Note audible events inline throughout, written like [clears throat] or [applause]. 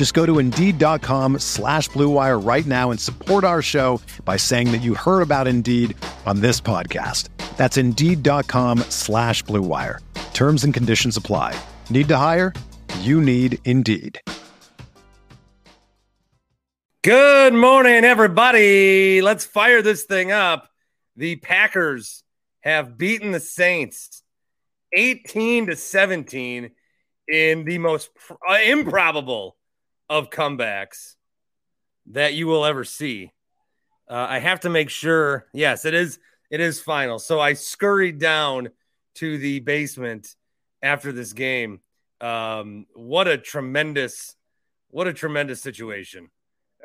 Just go to Indeed.com slash BlueWire right now and support our show by saying that you heard about Indeed on this podcast. That's Indeed.com slash BlueWire. Terms and conditions apply. Need to hire? You need Indeed. Good morning, everybody. Let's fire this thing up. The Packers have beaten the Saints 18 to 17 in the most pr- uh, improbable of comebacks that you will ever see. Uh, I have to make sure. Yes, it is. It is final. So I scurried down to the basement after this game. Um, what a tremendous, what a tremendous situation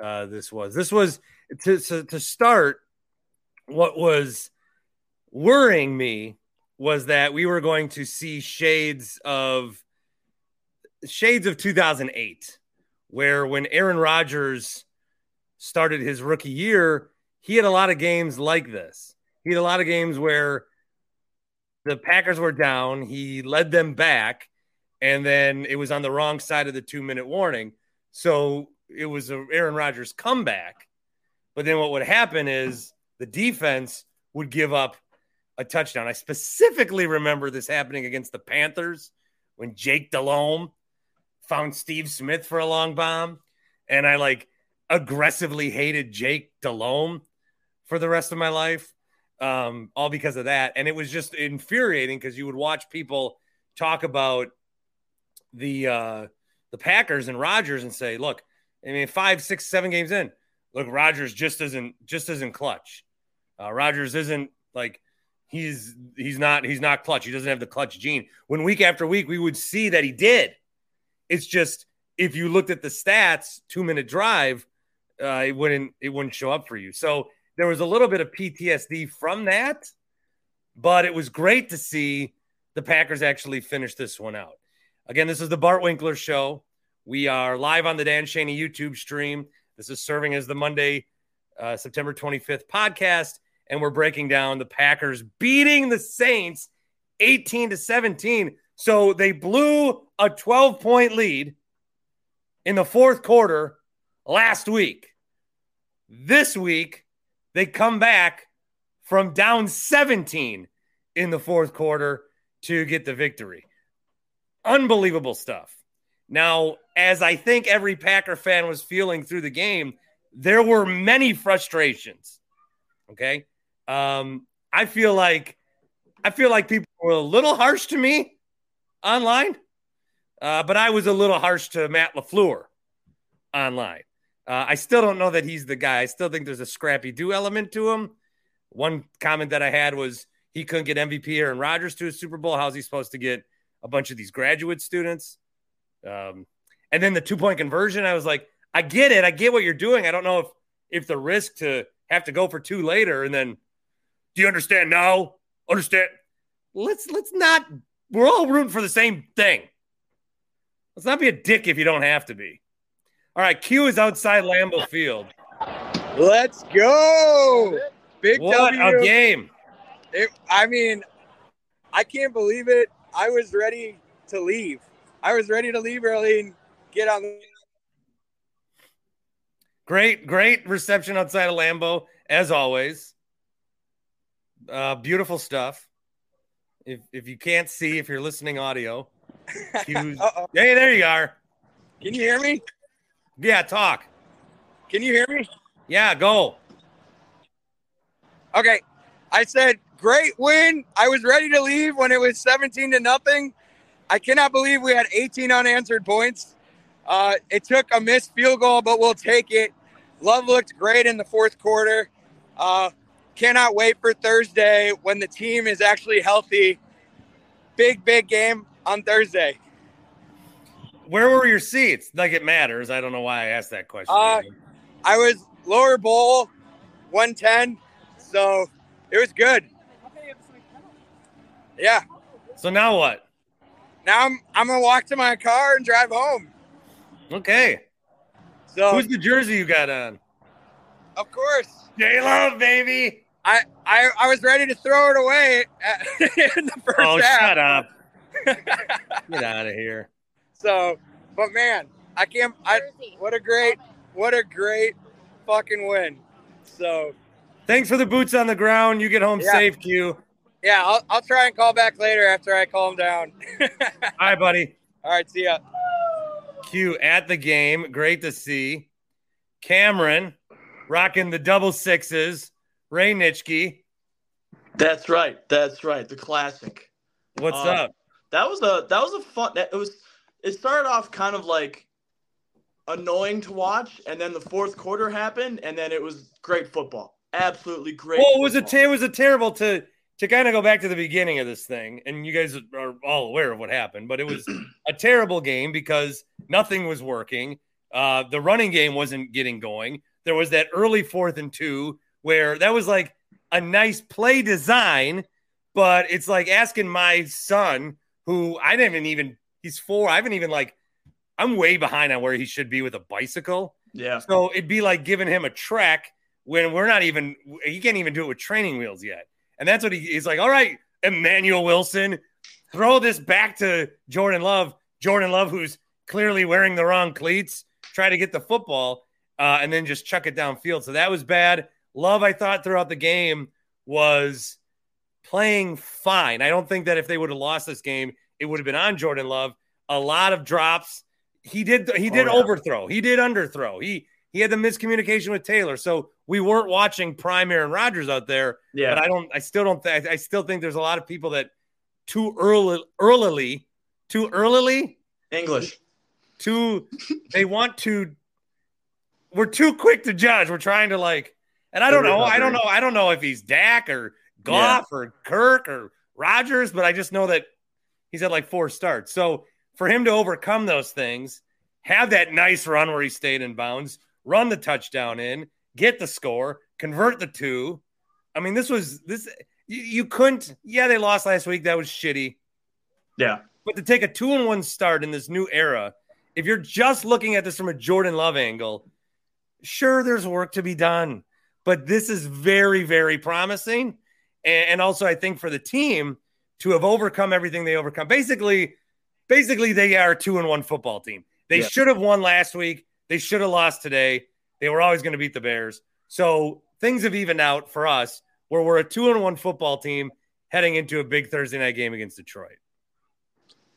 uh, this was. This was to, to to start. What was worrying me was that we were going to see shades of shades of 2008 where when Aaron Rodgers started his rookie year, he had a lot of games like this. He had a lot of games where the Packers were down, he led them back, and then it was on the wrong side of the two minute warning. So it was a Aaron Rodgers comeback. But then what would happen is the defense would give up a touchdown. I specifically remember this happening against the Panthers when Jake Delhomme found Steve Smith for a long bomb, and I like aggressively hated Jake Delhomme for the rest of my life, um, all because of that. And it was just infuriating because you would watch people talk about the uh, the Packers and Rodgers and say, "Look, I mean, five, six, seven games in, look, Rodgers just isn't just isn't clutch. Uh, Rodgers isn't like." He's he's not he's not clutch. He doesn't have the clutch gene. When week after week we would see that he did, it's just if you looked at the stats, two minute drive, uh, it wouldn't it wouldn't show up for you. So there was a little bit of PTSD from that, but it was great to see the Packers actually finish this one out. Again, this is the Bart Winkler Show. We are live on the Dan Shaney YouTube stream. This is serving as the Monday, uh, September 25th podcast, and we're breaking down the Packers beating the Saints 18 to 17. So they blew a 12 point lead in the fourth quarter last week. This week, they come back from down 17 in the fourth quarter to get the victory. Unbelievable stuff. Now, as I think every Packer fan was feeling through the game, there were many frustrations. Okay. Um, I feel like I feel like people were a little harsh to me online, uh, but I was a little harsh to Matt LaFleur online. Uh, I still don't know that he's the guy. I still think there's a Scrappy-Doo element to him. One comment that I had was he couldn't get MVP Aaron Rodgers to a Super Bowl. How's he supposed to get a bunch of these graduate students? Um, and then the two point conversion, I was like, I get it. I get what you're doing. I don't know if if the risk to have to go for two later and then do you understand now? Understand? Let's let's not we're all rooting for the same thing. Let's not be a dick if you don't have to be. All right, Q is outside Lambeau Field. Let's go. Big what W. a game. It, I mean, I can't believe it. I was ready to leave. I was ready to leave early and get on the Great, great reception outside of Lambeau, as always. Uh, beautiful stuff. If if you can't see, if you're listening audio, [laughs] hey, there you are. Can you hear me? Yeah, talk. Can you hear me? Yeah, go. Okay. I said great win. I was ready to leave when it was 17 to nothing. I cannot believe we had 18 unanswered points. Uh, it took a missed field goal, but we'll take it. Love looked great in the fourth quarter. Uh, cannot wait for Thursday when the team is actually healthy. Big, big game on Thursday. Where were your seats? Like it matters. I don't know why I asked that question. Uh, I was lower bowl, 110. So it was good. Yeah. So now what? Now I'm I'm gonna walk to my car and drive home. Okay. So Who's the jersey you got on? of course. J Love, baby. I, I I was ready to throw it away at, [laughs] in the first Oh, half. shut up. [laughs] Get out of here. So, but man, I can't. I what a great, what a great fucking win. So Thanks for the boots on the ground. You get home Yeah. safe, Q. yeah, I'll I'll try and call back later after I calm down. [laughs] All right, buddy. All right, see ya. Q at the game. Great to see. Cameron rocking the double sixes. Ray Nitschke. That's right. That's right. The classic. What's Uh, up? That was a that was a fun. That it was. It started off kind of like annoying to watch, and then the fourth quarter happened, and then it was great football. Absolutely great. Well, it was a football. te- it was a terrible to to kind of go back to the beginning of this thing, and you guys are all aware of what happened, but it was [clears throat] a terrible game because nothing was working. Uh, the running game wasn't getting going. There was that early fourth and two where that was like a nice play design, but it's like asking my son, who I didn't even he's four, I haven't even like I'm way behind on where he should be with a bicycle. Yeah. So it'd be like giving him a track when we're not even, he can't even do it with training wheels yet. And that's what he, he's like, all right, Emmanuel Wilson, throw this back to Jordan Love. Jordan Love, who's clearly wearing the wrong cleats, try to get the football uh, and then just chuck it downfield. So that was bad. Love, I thought throughout the game was playing fine. I don't think that if they would have lost this game, it would have been on Jordan Love. A lot of drops. He did he did Oh, yeah. overthrow. He did underthrow. He he had the miscommunication with Taylor. So we weren't watching prime Aaron Rodgers out there. Yeah. But I don't I still don't think I still think there's a lot of people that too early earlily too earlily English. too they want to we're too quick to judge. We're trying to like and I don't know. I don't know. I don't know if he's Dak or Goff or Kirk or Rodgers, but I just know that he's had like four starts. So for him to overcome those things, have that nice run where he stayed in bounds, run the touchdown in, get the score, convert the two. I mean, this was this you, you couldn't. Yeah, they lost last week. That was shitty. Yeah. But to take a two and one start in this new era, if you're just looking at this from a Jordan Love angle, sure, there's work to be done. But this is very, very promising. And, also, I think for the team to have overcome everything they overcome, basically, basically, they are a two and one football team. They Yeah. should have won last week. They should have lost today. They were always going to beat the Bears. So things have evened out for us where we're a two and one football team heading into a big Thursday night game against Detroit.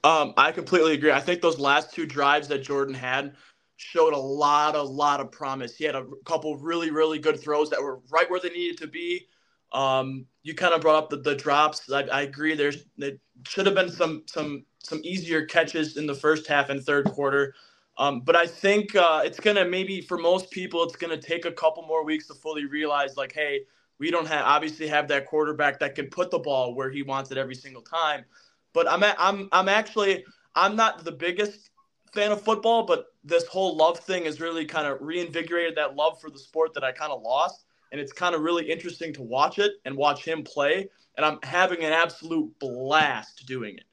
Um, I completely agree. I think those last two drives that Jordan had showed a lot, a lot of promise. He had a couple really, really good throws that were right where they needed to be. Um, you kind of brought up the, the drops. I, I agree. There's there should have been some some some easier catches in the first half and third quarter. Um, but I think uh, it's gonna maybe for most people it's gonna take a couple more weeks to fully realize like, hey, we don't have obviously have that quarterback that can put the ball where he wants it every single time. But I'm a- I'm I'm actually I'm not the biggest fan of football, but this whole love thing has really kind of reinvigorated that love for the sport that I kind of lost. And it's kind of really interesting to watch it and watch him play. And I'm having an absolute blast doing it.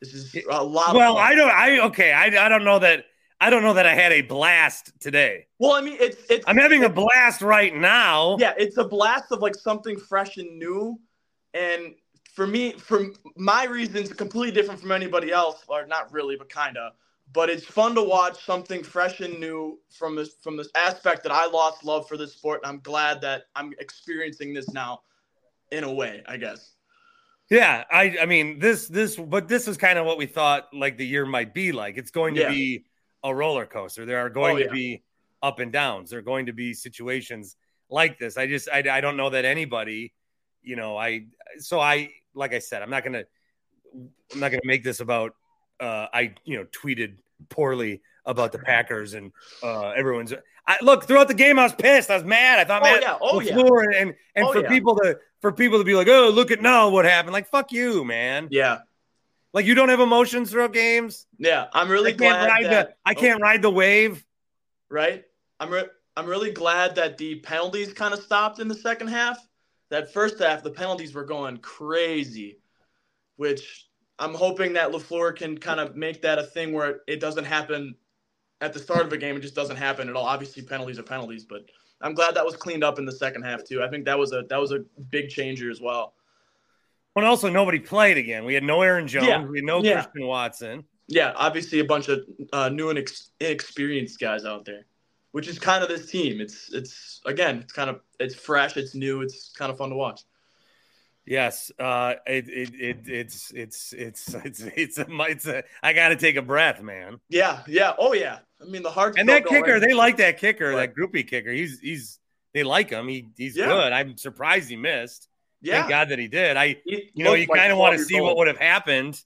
This is a lot. Well, of fun. I don't. I okay. I, I don't know that. I don't know that I had a blast today. well, I mean, it's it's. I'm having a blast right now. yeah, it's a blast of like something fresh and new. And for me, for my reasons, completely different from anybody else, or not really, but kind of. But it's fun to watch something fresh and new from this from this aspect that I lost love for this sport, and I'm glad that I'm experiencing this now, in a way, I guess. Yeah. I. I mean this. This. But this is kind of what we thought like the year might be like. It's going to Yeah. be a roller coaster. There are going Oh, to yeah. be up and downs. There are going to be situations like this. I just. I. I don't know that anybody you know, I so I like I said, I'm not gonna I'm not gonna make this about uh I you know tweeted poorly about the Packers and uh everyone's I look throughout the game I was pissed. I was mad. I thought Oh, Matt yeah. Oh, yeah. And and, and Oh, for yeah. people to for people to be like, oh look at now what happened. Like fuck you, man. Yeah. Like you don't have emotions throughout games. Yeah. I'm really I glad ride that the I can't ride the wave. right? I'm re- I'm really glad that the penalties kind of stopped in the second half. That first half, the penalties were going crazy, which I'm hoping that Lafleur can kind of make that a thing where it doesn't happen at the start of a game. It just doesn't happen at all. Obviously, penalties are penalties, but I'm glad that was cleaned up in the second half too. I think that was a that was a big changer as well. When also nobody played again. We had no Aaron Jones. Yeah. We had no Yeah. Christian Watson. Yeah, obviously a bunch of uh, new and ex- inexperienced guys out there, which is kind of this team. It's it's again, it's kind of it's fresh, it's new, it's kind of fun to watch. Yes, uh, it, it, it, it's, it's, it's, [laughs] it's, it's a, it's a, I got to take a breath, man. Yeah, yeah, oh yeah. I mean the heart's And that kicker, going. they like that kicker, Right. that Grupe kicker. He's, he's, they like him. He, he's Yeah. good. I'm surprised he missed. yeah, Thank God that he did. I, He you know, you like kind of want to see what would have happened,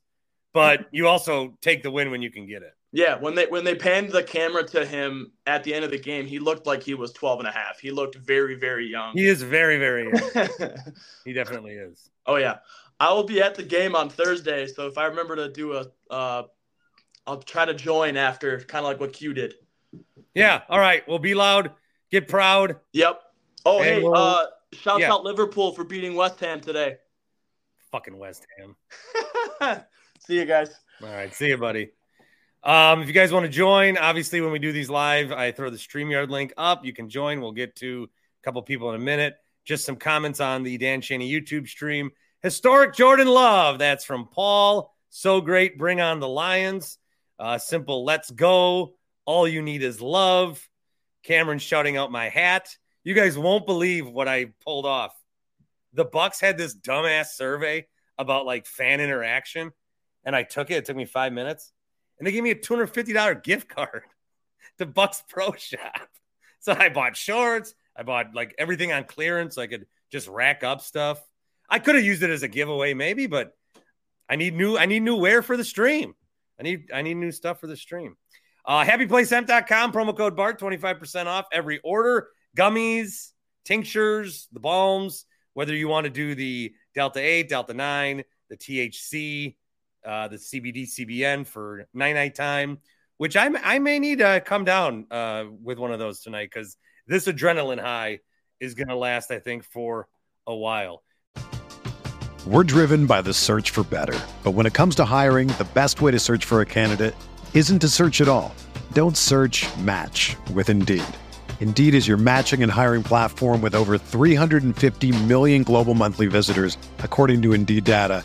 but [laughs] you also take the win when you can get it. Yeah, when they when they panned the camera to him at the end of the game, he looked like he was 12 and a half. He looked very very young. He is very, very, young. [laughs] he definitely is. oh yeah. I will be at the game on Thursday, so if I remember to do a uh I'll try to join after kind of like what Q did. Yeah. All right. Well, be loud, get proud. Yep. Oh, hey, we'll- uh, shouts yeah. out Liverpool for beating West Ham today. Fucking West Ham. [laughs] See you guys. All right. See you, buddy. Um, if you guys want to join, obviously, when we do these live, I throw the StreamYard link up. You can join. We'll get to a couple people in a minute. Just some comments on the Dan Cheney YouTube stream. Historic Jordan Love. That's from Paul. So great. Bring on the Lions. Uh, simple. Let's go. All you need is love. Cameron shouting out my hat. You guys won't believe what I pulled off. The Bucks had this dumbass survey about like fan interaction, and I took it. It took me five minutes, and they gave me a two hundred fifty dollar gift card [laughs] to Bucks Pro Shop. [laughs] So I bought shorts. I bought like everything on clearance, so I could just rack up stuff. I could have used it as a giveaway, maybe, but I need new. I need new wear for the stream. I need. I need new stuff for the stream. Uh, happyplacehemp.com promo code BART 25% off every order. Gummies, tinctures, the balms, whether you want to do the Delta 8, Delta 9, the THC, uh, the CBD, CBN for night night time, which I, I may need to come down uh, with one of those tonight because this adrenaline high is going to last, I think, for a while. We're driven by the search for better. But when it comes to hiring, the best way to search for a candidate isn't to search at all. Don't search match with Indeed. Indeed is your matching and hiring platform with over 350 million global monthly visitors, according to Indeed data,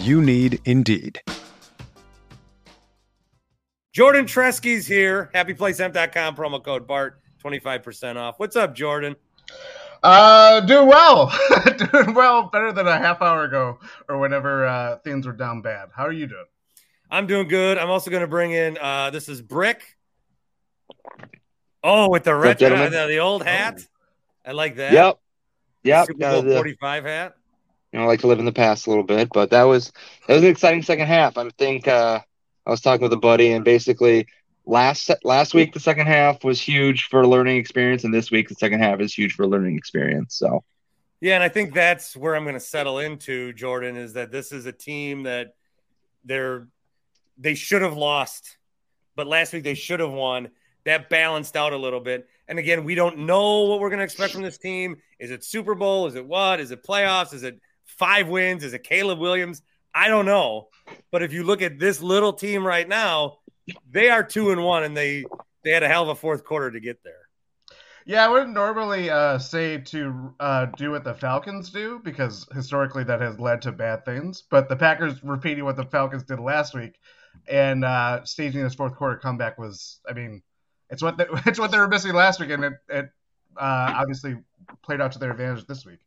You need Indeed. Jordan Tresky's here. HappyPlaceHemp.com promo code BART 25% off. What's up, Jordan? Uh, doing well. [laughs] doing well, better than a half hour ago or whenever uh, things were down bad. How are you doing? I'm doing good. I'm also going to bring in uh this is Brick. Oh, with the retro, gentlemen? the, the old hat. I like that. Yep. Yep. Super got Bowl the- 45 hat. You know, I like to live in the past a little bit, but that was that was an exciting second half. I think uh, I was talking with a buddy, and basically last last week the second half was huge for learning experience, and this week the second half is huge for learning experience. So Yeah, and I think that's where I'm going to settle into, Jordan, is that this is a team that they're they should have lost, but last week they should have won. that balanced out a little bit. And again, we don't know what we're going to expect from this team. Is it Super Bowl? Is it what? Is it playoffs? Is it five wins? Is it Caleb Williams? I don't know. But if you look at this little team right now, they are two and one, and they they had a hell of a fourth quarter to get there. Yeah, I wouldn't normally uh, say to uh, do what the Falcons do because historically that has led to bad things. But the Packers repeating what the Falcons did last week and uh, staging this fourth quarter comeback was, I mean, it's what they, [laughs] it's what they were missing last week, and it, it uh, obviously played out to their advantage this week.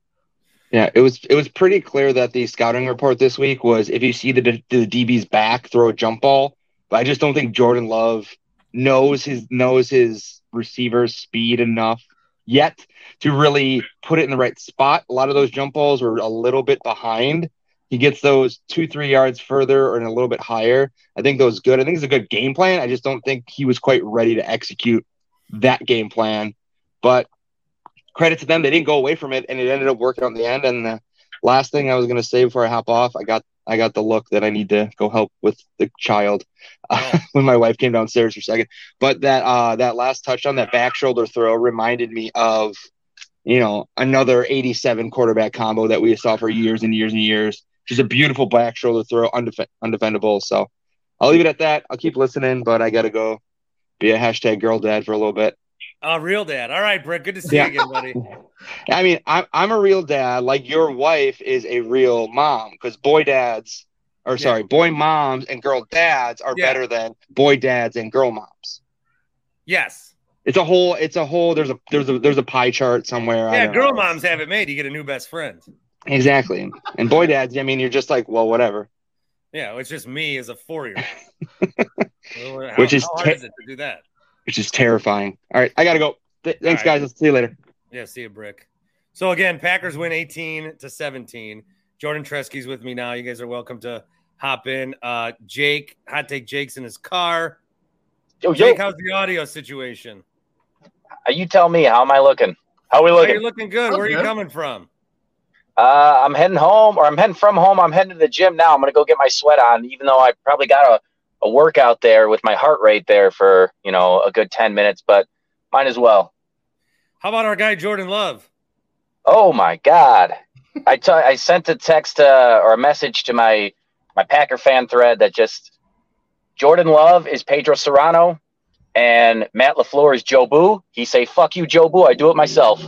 Yeah, it was it was pretty clear that the scouting report this week was if you see the the DB's back, throw a jump ball. But I just don't think Jordan Love knows his knows his receiver's speed enough yet to really put it in the right spot. A lot of those jump balls were a little bit behind. He gets those two, three yards further or a little bit higher. I think those good. I think it's a good game plan. I just don't think he was quite ready to execute that game plan. But credit to them, they didn't go away from it, and it ended up working on the end. And the last thing I was going to say before I hop off, I got I got the look that I need to go help with the child [laughs] uh, when my wife came downstairs for a second. But that uh, that last touchdown, that back shoulder throw, reminded me of you know another '87 quarterback combo that we saw for years and years and years. Just a beautiful back shoulder throw, undef- undefendable. So I'll leave it at that. I'll keep listening, but I got to go be a hashtag girl dad for a little bit. Uh, real dad. All right, Brett. Good to see yeah. you again, buddy. [laughs] I mean, I'm I'm a real dad. Like your wife is a real mom because boy dads, or sorry, yeah. boy moms and girl dads are yeah. better than boy dads and girl moms. Yes. It's a whole. It's a whole. There's a there's a there's a pie chart somewhere. Yeah, girl know. moms have it made. You get a new best friend. Exactly. And boy dads, I mean, you're just like, well, whatever. Yeah, it's just me as a four year old. [laughs] Which is, how hard is it to do that? Which is terrifying. All right, I got to go. Th- thanks, right. guys. I'll see you later. Yeah, see you, Brick. So again, Packers win 18 to 17. Jordan Tresky's with me now. You guys are welcome to hop in. Uh, Jake, hot take Jake's in his car. Yo, Jake, yo. how's the audio situation? Uh, you tell me. How am I looking? How are we looking? Oh, you're looking good. Where are you coming from? Uh, I'm heading home, or I'm heading from home. I'm heading to the gym now. I'm gonna go get my sweat on, even though I probably got a a workout there with my heart rate there for you know a good 10 minutes but might as well. How about our guy jordan love? Oh my god. I, t- I sent a text uh, or a message to my my packer fan thread that just jordan love is pedro Cerrano and matt lafleur is Jobu. He say fuck you Jobu. I do it myself.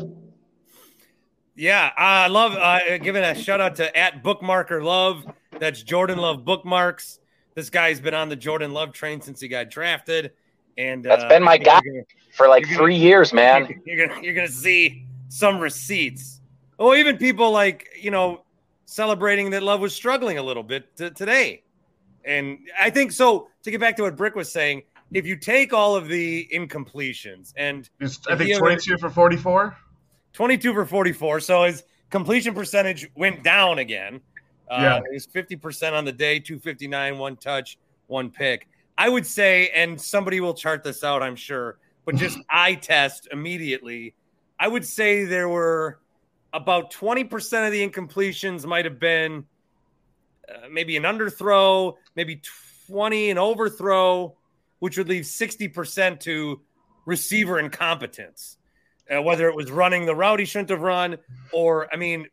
Yeah i love uh, giving a shout out to at bookmarker love. That's jordan love bookmarks this guy's been on the Jordan Love train since he got drafted, and that's uh, been my guy gonna, for like three gonna, years, man. You're gonna you're gonna see some receipts. Oh, even people like you know celebrating that Love was struggling a little bit t- today, and I think so. To get back to what Brick was saying, if you take all of the incompletions and I think 22 for 44, 22 for 44, so his completion percentage went down again. Uh, yeah. He was 50% on the day, 259, one touch, one pick. I would say, and somebody will chart this out, I'm sure, but just [laughs] eye test immediately. I would say there were about 20% of the incompletions might have been uh, maybe an underthrow, maybe 20 an overthrow, which would leave 60% to receiver incompetence. Uh, whether it was running the route he shouldn't have run, or I mean,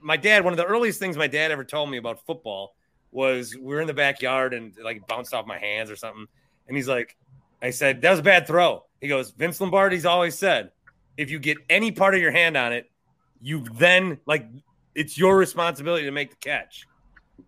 my dad, one of the earliest things my dad ever told me about football was we were in the backyard and like bounced off my hands or something. And he's like, I said, that was a bad throw. He goes, Vince Lombardi's always said, if you get any part of your hand on it, you then like it's your responsibility to make the catch.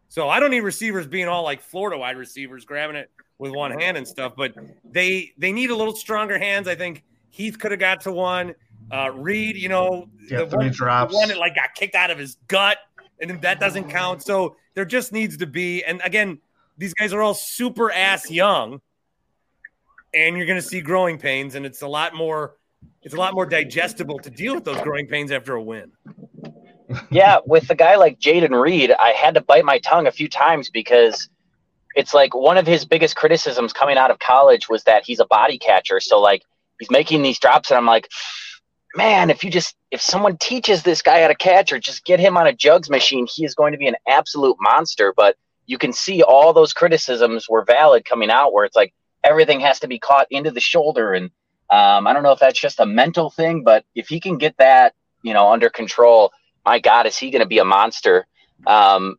So I don't need receivers being all like Florida wide receivers grabbing it with one hand and stuff, but they they need a little stronger hands. I think Heath could have got to one. Uh, Reed, you know, yeah, the one, drops. one that like got kicked out of his gut, and that doesn't count. So there just needs to be, and again, these guys are all super ass young, and you're going to see growing pains, and it's a lot more, it's a lot more digestible to deal with those growing pains after a win. yeah, with a guy like Jayden Reed, I had to bite my tongue a few times because it's like one of his biggest criticisms coming out of college was that he's a body catcher. So like he's making these drops, and I'm like man, if you just if someone teaches this guy how to catch or just get him on a jugs machine, he is going to be an absolute monster. But you can see all those criticisms were valid coming out where it's like everything has to be caught into the shoulder and Um, I don't know if that's just a mental thing, but if he can get that, you know, under control, my God, is he going to be a monster? Um,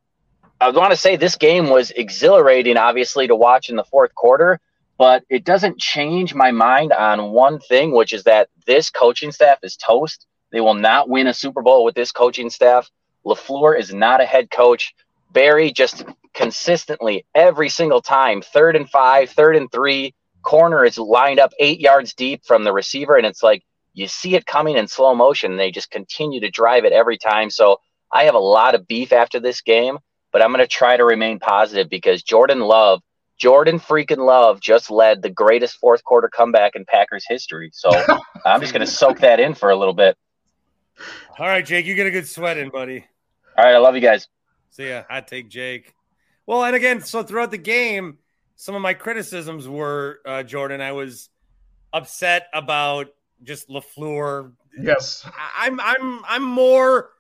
I want to say this game was exhilarating, obviously, to watch in the fourth quarter, but it doesn't change my mind on one thing, which is that this coaching staff is toast. They will not win a Super Bowl with this coaching staff. LaFleur is not a head coach. Barry just consistently every single time, third and five, third and three, corner is lined up eight yards deep from the receiver, and it's like you see it coming in slow motion. they just continue to drive it every time. So I have a lot of beef after this game, but I'm going to try to remain positive because Jordan Love, Jordan freaking Love, just led the greatest fourth quarter comeback in Packers history. So [laughs] I'm just going to soak that in for a little bit. All right, Jake, you get a good sweat in, buddy. All right, I love you guys. See ya. I take Jake. Well, and again, so throughout the game, some of my criticisms were uh, Jordan. I was upset about just Lafleur. Yes, I, I'm. I'm. I'm more.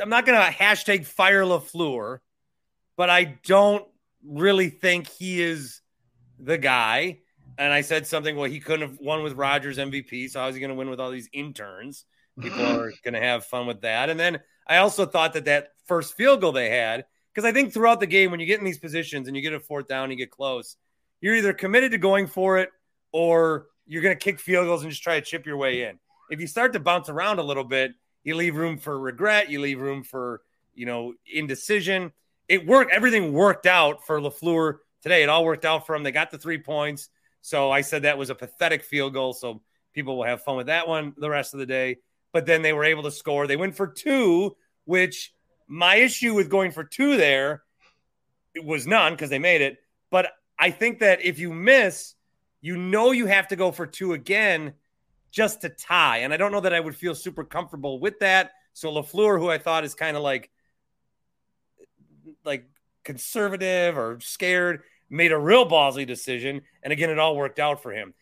I'm not going to hashtag fire Lafleur, but I don't really think he is the guy. And I said something. Well, he couldn't have won with Rodgers MVP, so how is he going to win with all these interns? People are [laughs] going to have fun with that. And then I also thought that that first field goal they had because I think throughout the game, when you get in these positions and you get a fourth down, you get close, you're either committed to going for it or you're going to kick field goals and just try to chip your way in. If you start to bounce around a little bit, you leave room for regret, you leave room for, you know, indecision. It worked. Everything worked out for LaFleur today. It all worked out for him. They got the three points. So I said that was a pathetic field goal. So people will have fun with that one the rest of the day. But then they were able to score. They went for two, which my issue with going for two there was none because they made it. But I think that if you miss, you know you have to go for two again just to tie. And I don't know that I would feel super comfortable with that. So LaFleur, who I thought is kind of like like conservative or scared, made a real ballsy decision. And again, it all worked out for him.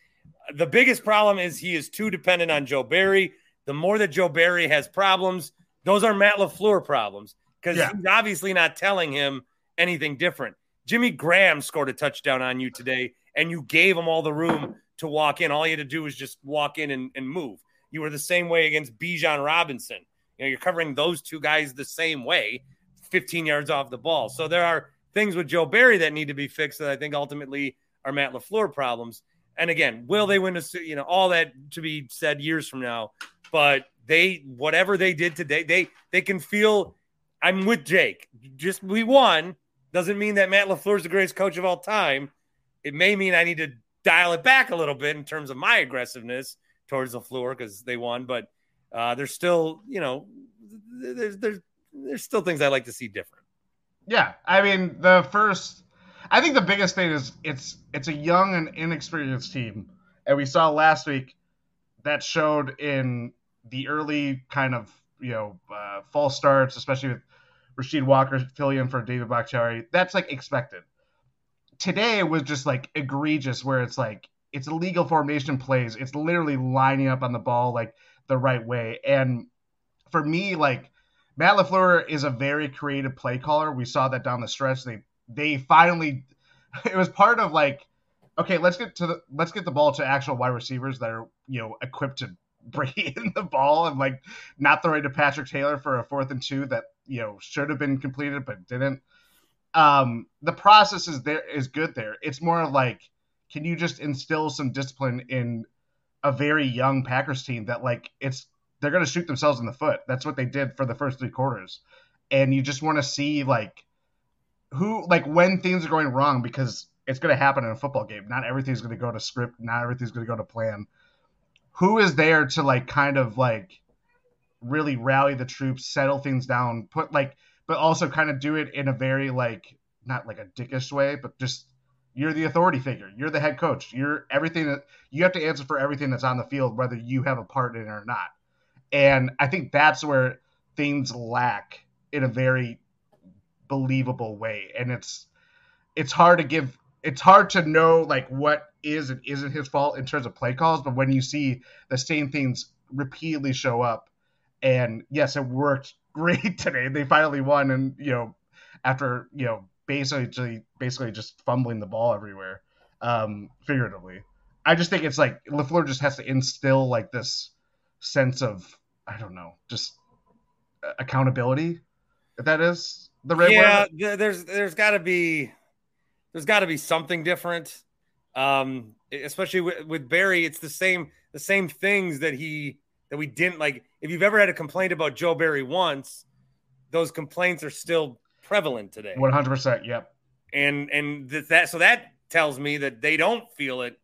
The biggest problem is he is too dependent on Joe Barry. The more that Joe Barry has problems, those are Matt LaFleur problems because yeah. he's obviously not telling him anything different. Jimmy Graham scored a touchdown on you today, and you gave him all the room to walk in. All you had to do was just walk in and, and move. You were the same way against Bijan Robinson. You know, you're covering those two guys the same way, 15 yards off the ball. So there are things with Joe Barry that need to be fixed that I think ultimately are Matt LaFleur problems. And again, will they win a you know all that to be said years from now? But they whatever they did today, they they can feel I'm with Jake. Just we won doesn't mean that Matt LaFleur is the greatest coach of all time. It may mean I need to dial it back a little bit in terms of my aggressiveness towards LaFleur because they won, but uh, there's still, you know, there's there's there's still things I like to see different. Yeah, I mean the first, I think the biggest thing is it's it's a young and inexperienced team, and we saw last week that showed in the early kind of you know uh, false starts, especially with Rasheed Walker filling in for David Bakhtiari. That's like expected. Today was just like egregious, where it's like it's illegal formation plays. It's literally lining up on the ball like the right way. And for me, like Matt Lafleur is a very creative play caller. We saw that down the stretch. They they finally [laughs] it was part of like okay, let's get to the let's get the ball to actual wide receivers that are you know equipped to [laughs] bring in the ball and like not throw it to Patrick Taylor for a fourth and two that you know should have been completed but didn't. Um, the process is there is good there. It's more of like, can you just instill some discipline in a very young Packers team that like it's they're gonna shoot themselves in the foot. That's what they did for the first three quarters, and you just want to see like who like when things are going wrong because it's going to happen in a football game. Not everything's going to go to script. Not everything's going to go to plan who is there to like kind of like really rally the troops, settle things down, put like, but also kind of do it in a very like not like a dickish way, but just you're the authority figure. You're the head coach. You're everything that you have to answer for everything that's on the field, whether you have a part in it or not. And I think that's where things lack in a very believable way. And it's it's hard to give it's hard to know like what is and isn't his fault in terms of play calls, but when you see the same things repeatedly show up, and yes, it worked [laughs] great today. They finally won, and you know, after you know, basically basically just fumbling the ball everywhere, um, figuratively. I just think it's like Lafleur just has to instill like this sense of I don't know, just accountability. If that is the right yeah, word. there's there's got to be there's got to be something different. Um, especially with, with Barry, it's the same the same things that he that we didn't like. If you've ever had a complaint about Joe Barry once, those complaints are still prevalent today. One hundred percent. Yep. And and that so that tells me that they don't feel it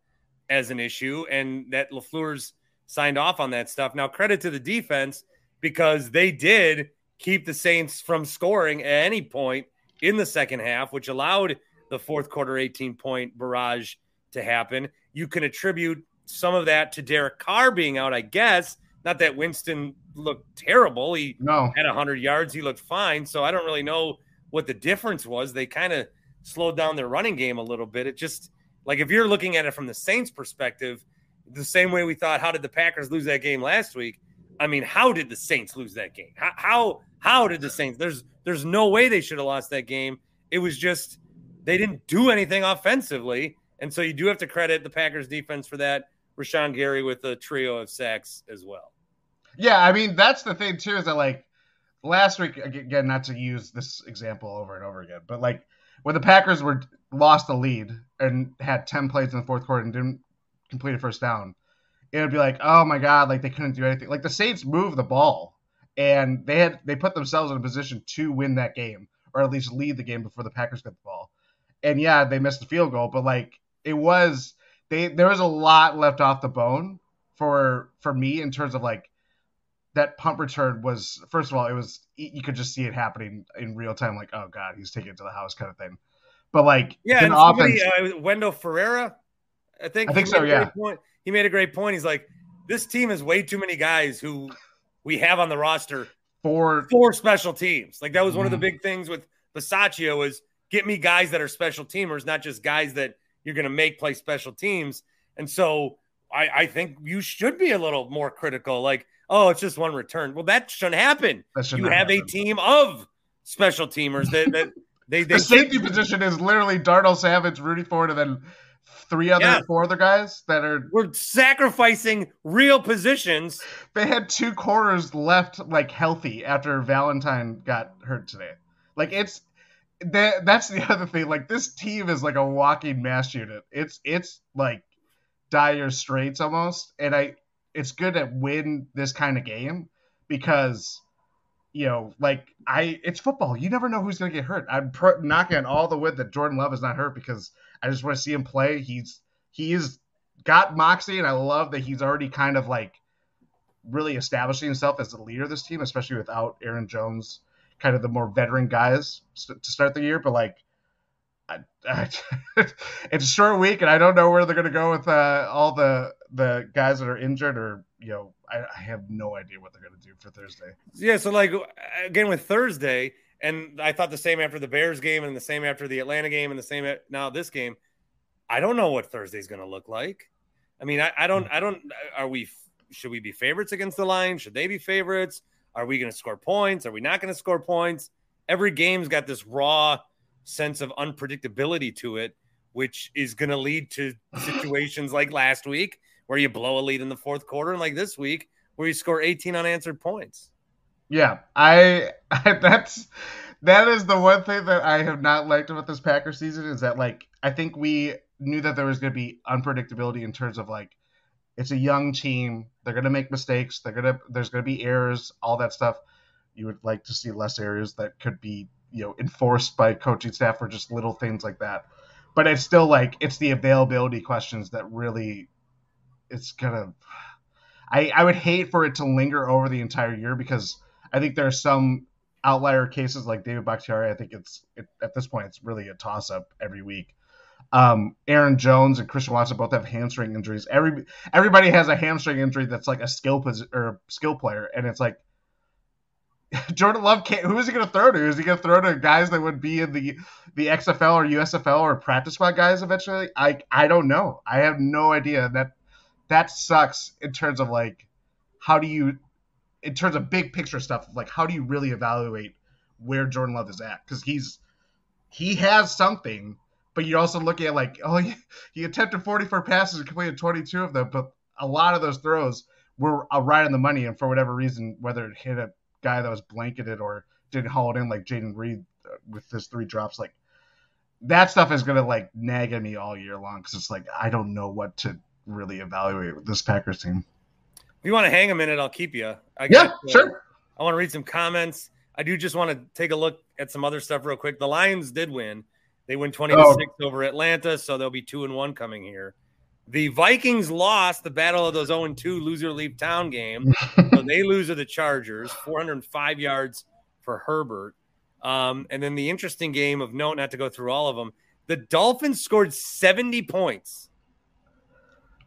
as an issue, and that Lafleur's signed off on that stuff. Now, credit to the defense because they did keep the Saints from scoring at any point in the second half, which allowed the fourth quarter 18 point barrage to happen. You can attribute some of that to Derek Carr being out, I guess. Not that Winston looked terrible. He no. had 100 yards. He looked fine. So I don't really know what the difference was. They kind of slowed down their running game a little bit. It just, like, if you're looking at it from the Saints' perspective, the same way we thought, how did the Packers lose that game last week? I mean, how did the Saints lose that game? How how, how did the Saints? There's there's no way they should have lost that game. It was just they didn't do anything offensively, and so you do have to credit the Packers defense for that. Rashan Gary with a trio of sacks as well. Yeah, I mean that's the thing too is that like last week again, not to use this example over and over again, but like when the Packers were lost the lead and had ten plays in the fourth quarter and didn't complete a first down, it would be like, oh my god, like they couldn't do anything. Like the Saints moved the ball and they had they put themselves in a position to win that game or at least lead the game before the Packers got the ball. And yeah, they missed the field goal, but like it was they there was a lot left off the bone for for me in terms of like that punt return was first of all it was you could just see it happening in real time like oh god he's taking it to the house kind of thing but like yeah and somebody, uh, Wendell Ferreira I think I think so yeah point. he made a great point he's like this team has way too many guys who we have on the roster for four special teams like that was mm-hmm. one of the mm-hmm. big things with Bisaccia was get me guys that are special teamers not just guys that you're going to make play special teams and so I, I think you should be a little more critical like oh, it's just one return. Well, that shouldn't happen. That you have happen. a team of special teamers that, that [laughs] they, they the safety position is literally Darnell Savage, Rudy Ford, and then three other yeah. four other guys that are we're sacrificing real positions. They had two corners left like healthy after Valentine got hurt today. Like it's that that's the [laughs] other thing. Like this team is like a walking MASH unit. It's it's like dire straits almost. And I it's good to win this kind of game because you know, like I, it's football. You never know who's going to get hurt. I'm pro- knocking on all the wood that Jordan Love is not hurt because I just want to see him play. He's he's got moxie, and I love that he's already kind of like really establishing himself as the leader of this team, especially without Aaron Jones, kind of the more veteran guys to start the year. But like, I, I, [laughs] it's a short week, and I don't know where they're going to go with uh, all the the guys that are injured, or you know, I, I have no idea what they're going to do for Thursday. Yeah, so like again with Thursday, and I thought the same after the Bears game, and the same after the Atlanta game, and the same at, now this game. I don't know what Thursday's going to look like. I mean, I, I don't, hmm. I don't. Are we? Should we be favorites against the line? Should they be favorites? Are we going to score points? Are we not going to score points? Every game's got this raw sense of unpredictability to it, which is going to lead to [laughs] situations like last week where you blow a lead in the fourth quarter, and like this week where you score 18 unanswered points. Yeah, I, [laughs] I that's that is the one thing that I have not liked about this Packer season is that like I think we knew that there was going to be unpredictability in terms of like it's a young team, they're going to make mistakes, they're going to there's going to be errors, all that stuff. You would like to see less errors that could be you know enforced by coaching staff or just little things like that. But it's still like it's the availability questions that really it's gonna. I I would hate for it to linger over the entire year because I think there are some outlier cases like David Bakhtiari. I think it's it, at this point it's really a toss up every week. Um, Aaron Jones and Christian Watson both have hamstring injuries. Every everybody has a hamstring injury that's like a skill posi- or skill player, and it's like [laughs] Jordan Love can't. Who is he going to throw to? Is he going to throw to guys that would be in the the XFL or USFL or practice squad guys eventually? I I don't know. I have no idea. That that sucks in terms of like how do you, in terms of big picture stuff. Like how do you really evaluate where Jordan Love is at? Because he's he has something, but you're also look at like, [laughs] oh, he, he attempted 44 passes and completed 22 of them, but a lot of those throws were uh, right on the money, and for whatever reason, whether it hit a guy that was blanketed or didn't haul it in like Jayden Reed uh, with his three drops, like that stuff is gonna like nag at me all year long because it's like I don't know what to really evaluate with this Packers team. If you want to hang a minute, I'll keep you. I yeah, uh, sure. I want to read some comments. I do just want to take a look at some other stuff real quick. The Lions did win. They win 20 to 6 over Atlanta, so they'll be 2 and 1 coming here. The Vikings lost the battle of those 0 and 2 loser leave town game. [laughs] so they lose to the Chargers, 405 yards for Herbert. Um, and then the interesting game of note, not to go through all of them, the Dolphins scored 70 points.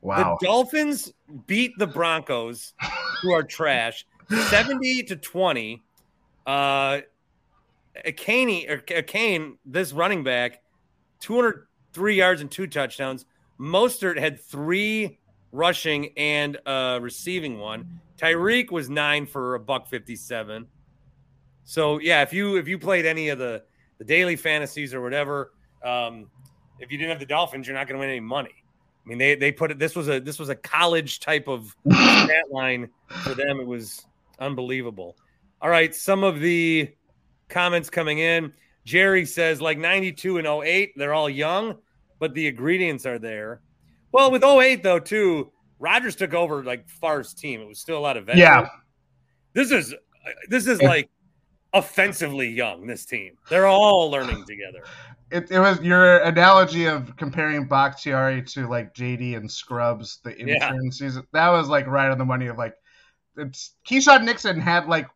Wow. The Dolphins beat the Broncos, who are trash, 70 to 20. Uh, Kane, or Kane, this running back, 203 yards and two touchdowns. Mostert had three rushing and uh, receiving one. Tyreek was nine for a buck fifty-seven. So yeah, if you if you played any of the the daily fantasies or whatever, um, if you didn't have the Dolphins, you're not going to win any money. I mean, they they put it. This was a this was a college type of [laughs] stat line for them. It was unbelievable. All right, some of the comments coming in. Jerry says like 92 and 08, they're all young but the ingredients are there. Well, with 08 though, too, Rodgers took over like Favre's team. It was still a lot of veterans. Yeah. This is uh, this is like offensively young. This team, they're all learning together. It, it was your analogy of comparing Bakhtiari to like JD and Scrubs, the intern yeah. season. That was like right on the money of like it's Keisean Nixon had like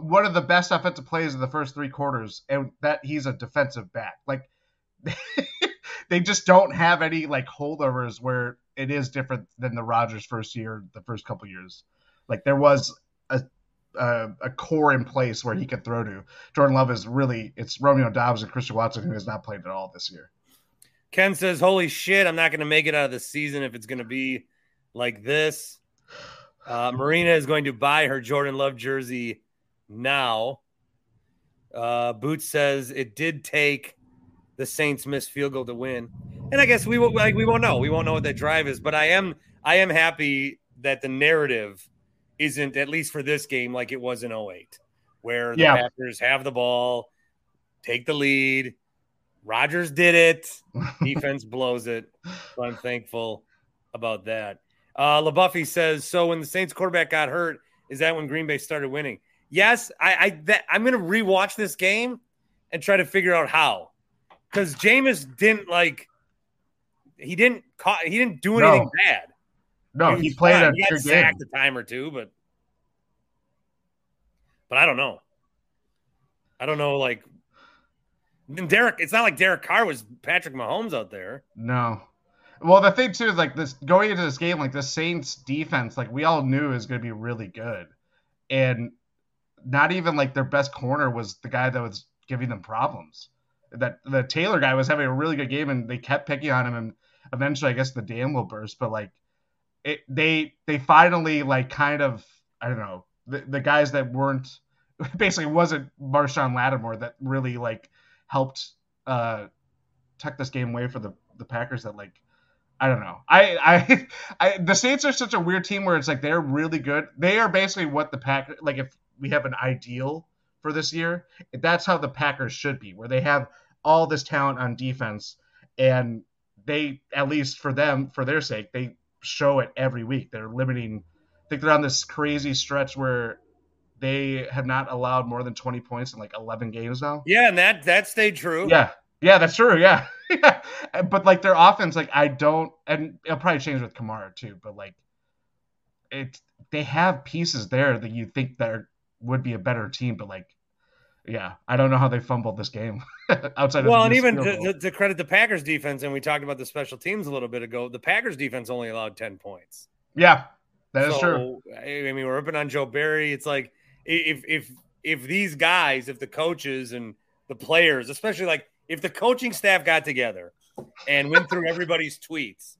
one of the best offensive plays in the first three quarters, and that he's a defensive back. Like [laughs] they just don't have any like holdovers where it is different than the Rodgers first year, the first couple years. Like there was a, core in place where he could throw to. Jordan Love is really it's Romeo Doubs and Christian Watson who has not played at all this year. Ken says, "Holy shit, I'm not going to make it out of the season if it's going to be like this." Uh, Marina is going to buy her Jordan Love jersey now. Uh, Boots says it did take the Saints missed field goal to win. And I guess we will like we won't know. We won't know what that drive is, but I am I am happy that the narrative isn't at least for this game like it was in 08 where the yeah. Packers have the ball, take the lead. Rodgers did it. [laughs] Defense blows it. So I'm thankful about that. Uh LaBuffy says, so when the Saints quarterback got hurt, is that when Green Bay started winning? Yes, I, I that, I'm gonna rewatch this game and try to figure out how because Jameis didn't like he didn't caught he didn't do anything no. bad. No, he, he played fine. a he got sacked game. a time or two, but but I don't know. I don't know, like Derek. It's not like Derek Carr was Patrick Mahomes out there. No. Well, the thing too is like this going into this game, like the Saints defense, like we all knew is going to be really good, and not even like their best corner was the guy that was giving them problems that the Taylor guy was having a really good game and they kept picking on him and eventually I guess the dam will burst, but like it they they finally like kind of I don't know the, the guys that weren't [laughs] basically wasn't Marshon Lattimore that really like helped uh tuck this game away for the the Packers that like I don't know. I, I, [laughs] I, the Saints are such a weird team where it's like they're really good. They are basically what the pack like if we have an ideal for this year, that's how the Packers should be, where they have all this talent on defense, and they at least for them for their sake they show it every week. They're limiting. I think they're on this crazy stretch where they have not allowed more than 20 points in like 11 games now. Yeah, and that that stayed true. Yeah. Yeah, that's true. Yeah. yeah. [laughs] But like their offense, like I don't and it'll probably change with Kamara too, but like it they have pieces there that you think that would be a better team, but like yeah, I don't know how they fumbled this game [laughs] outside. Of well, and even to, to, credit the Packers defense, and we talked about the special teams a little bit ago. The Packers defense only allowed ten points. Yeah, that is so, true. I mean, we're ripping on Joe Barry. It's like if if if these guys, if the coaches and the players, especially like if the coaching staff got together and went through [laughs] everybody's tweets,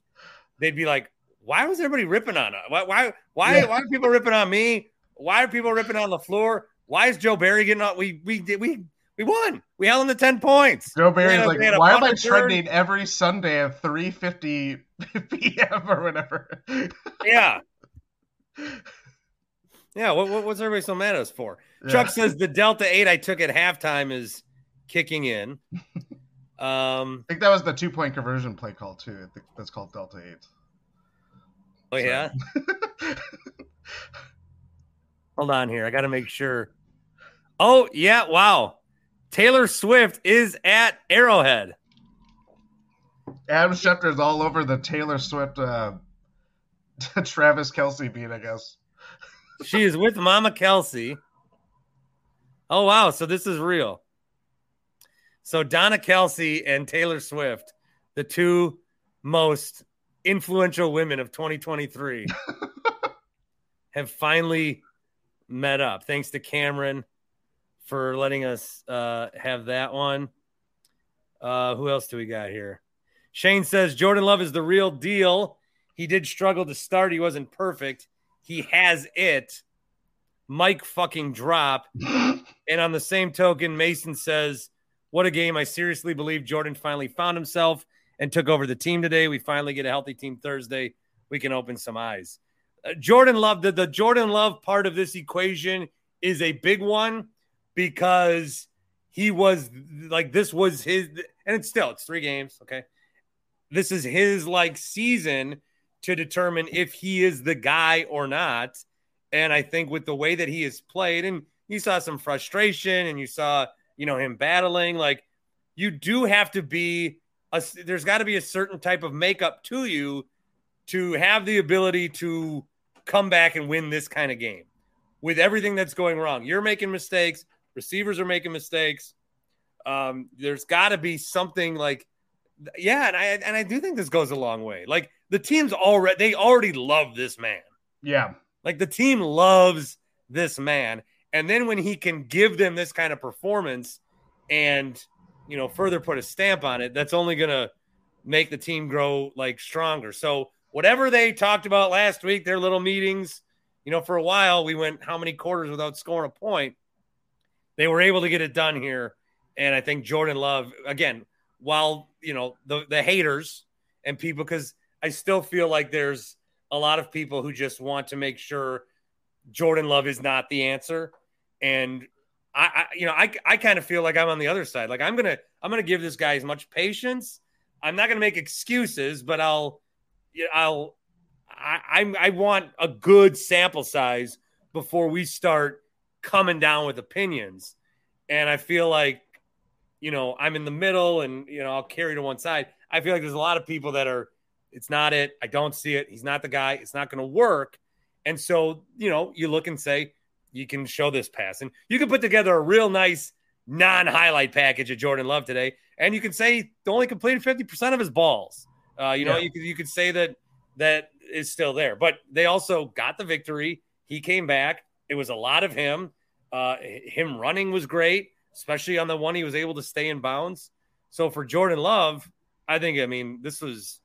they'd be like, "Why was everybody ripping on us? Why why why, yeah. why are people ripping on me? Why are people ripping on the floor?" Why is Joe Barry getting up? We we did we We won. We held them to ten points. Joe Barry's had like, we had a why am I return." trending every Sunday at 3:50 [laughs] p.m. or whatever? Yeah. [laughs] Yeah, what, what, what's everybody so mad at us for? Chuck says the Delta 8 I took at halftime is kicking in. [laughs] Um, I think that was the two point conversion play call too. I think that's called Delta Eight. oh, yeah. Hold on here. I got to make sure. Oh, yeah. Wow. Taylor Swift is at Arrowhead. Adam Schefter is all over the Taylor Swift, uh, [laughs] Travis Kelce beat, I guess. [laughs] She is with Mama Kelce. Oh, wow. So this is real. So Donna Kelce and Taylor Swift, the two most influential women of 2023, [laughs] have finally met up. Thanks to Cameron for letting us uh, have that one. Uh, who else do we got here? Shane says Jordan Love is the real deal. He did struggle to start. He wasn't perfect. He has it. Mike fucking drop. [laughs] and on the same token, Mason says, What a game. I seriously believe Jordan finally found himself and took over the team today. We finally get a healthy team Thursday. We can open some eyes. Uh, Jordan Love, the, the Jordan Love part of this equation is a big one because he was like, this was his, and it's still, it's three games. Okay. This is his like season to determine if he is the guy or not. And I think with the way that he has played, and you saw some frustration and you saw, you know, him battling, like you do have to be a, there's got to be a certain type of makeup to you to have the ability to come back and win this kind of game with everything that's going wrong. You're making mistakes, receivers are making mistakes. Um, there's got to be something like, yeah, and I and I do think this goes a long way. Like the team's already they already love this man. Yeah. Like the team loves this man. And then when he can give them this kind of performance and, you know, further put a stamp on it, that's only going to make the team grow like stronger. So, whatever they talked about last week, their little meetings, you know, for a while we went how many quarters without scoring a point. They were able to get it done here. And I think Jordan Love, again, while, you know, the, the haters and people, because I still feel like there's a lot of people who just want to make sure Jordan Love is not the answer. And I, I you know, I, I kind of feel like I'm on the other side. Like I'm gonna, I'm gonna give this guy as much patience. I'm not gonna make excuses, but I'll, I'll, I, I'm, I want a good sample size before we start coming down with opinions. And I feel like, you know, I'm in the middle, and you know, I'll carry to one side. I feel like there's a lot of people that are it's not it. I don't see it. He's not the guy. It's not going to work. And so, you know, you look and say, you can show this pass. And you can put together a real nice non highlight package of Jordan Love today. And you can say he only completed 50% of his balls. Uh, you know, Yeah. you could, you could say that that is still there. But they also got the victory. He came back. It was a lot of him. Uh, him running was great, especially on the one he was able to stay in bounds. So for Jordan Love, I think, I mean, this was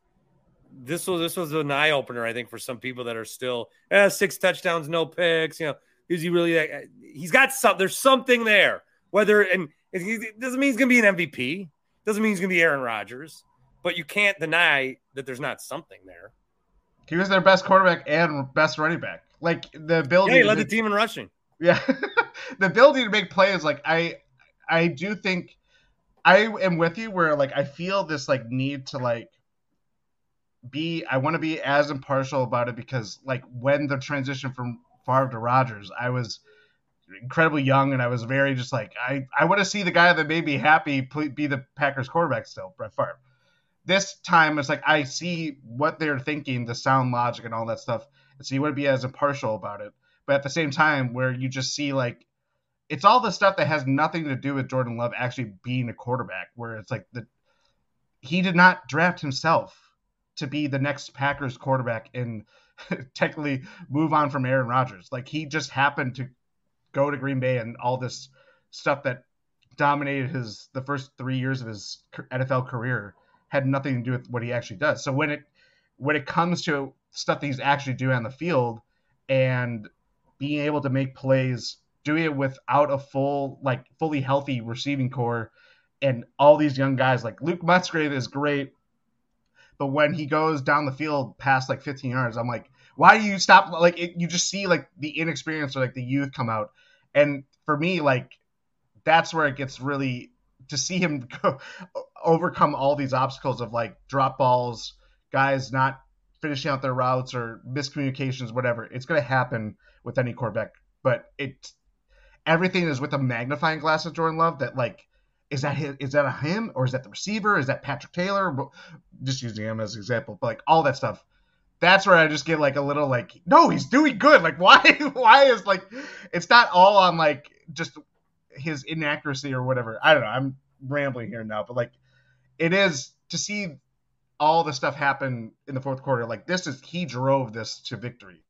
this was this was an eye opener, I think, for some people that are still eh, six touchdowns, no picks. You know, is he really? That, he's got some. There's something there. Whether and it doesn't mean he's going to be an MVP. Doesn't mean he's going to be Aaron Rodgers. But you can't deny that there's not something there. He was their best quarterback and best running back. Like the ability. Yeah, he to the team in rushing. Yeah, [laughs] the ability to make plays. Like I, I do think I am with you. Where like I feel this like need to like be. I want to be as impartial about it because like when the transition from Favre to Rodgers, I was incredibly young and I was very just like I I want to see the guy that made me happy be the Packers quarterback still, Brett Favre. This time it's like I see what they're thinking, the sound logic and all that stuff, so you wouldn't be as impartial about it. But at the same time where you just see like it's all the stuff that has nothing to do with Jordan Love actually being a quarterback where it's like the he did not draft himself to be the next Packers quarterback and [laughs] technically move on from Aaron Rodgers. Like he just happened to go to Green Bay and all this stuff that dominated his the first 3 years of his NFL career had nothing to do with what he actually does so when it when it comes to stuff that he's actually doing on the field and being able to make plays doing it without a full, like fully healthy receiving corps, and all these young guys. Like Luke Musgrave is great, but when he goes down the field past like 15 yards, I'm like, why do you stop? Like it, you just see like the inexperience or like the youth come out, and for me, like that's where it gets really to see him [laughs] go, overcome all these obstacles of like drop balls, guys not finishing out their routes or miscommunications, whatever. It's going to happen with any quarterback, but it everything is with a magnifying glass of Jordan Love. That like, is that his, is that a him or is that the receiver? Is that Patrick Taylor? Just using him as an example, but like all that stuff. That's where I just get like a little like, no, he's doing good. Like, [laughs] why? Why is like, it's not all on like just his inaccuracy or whatever. I don't know. I'm rambling here now, but like, it is to see all the stuff happen in the fourth quarter. Like this is he drove this to victory.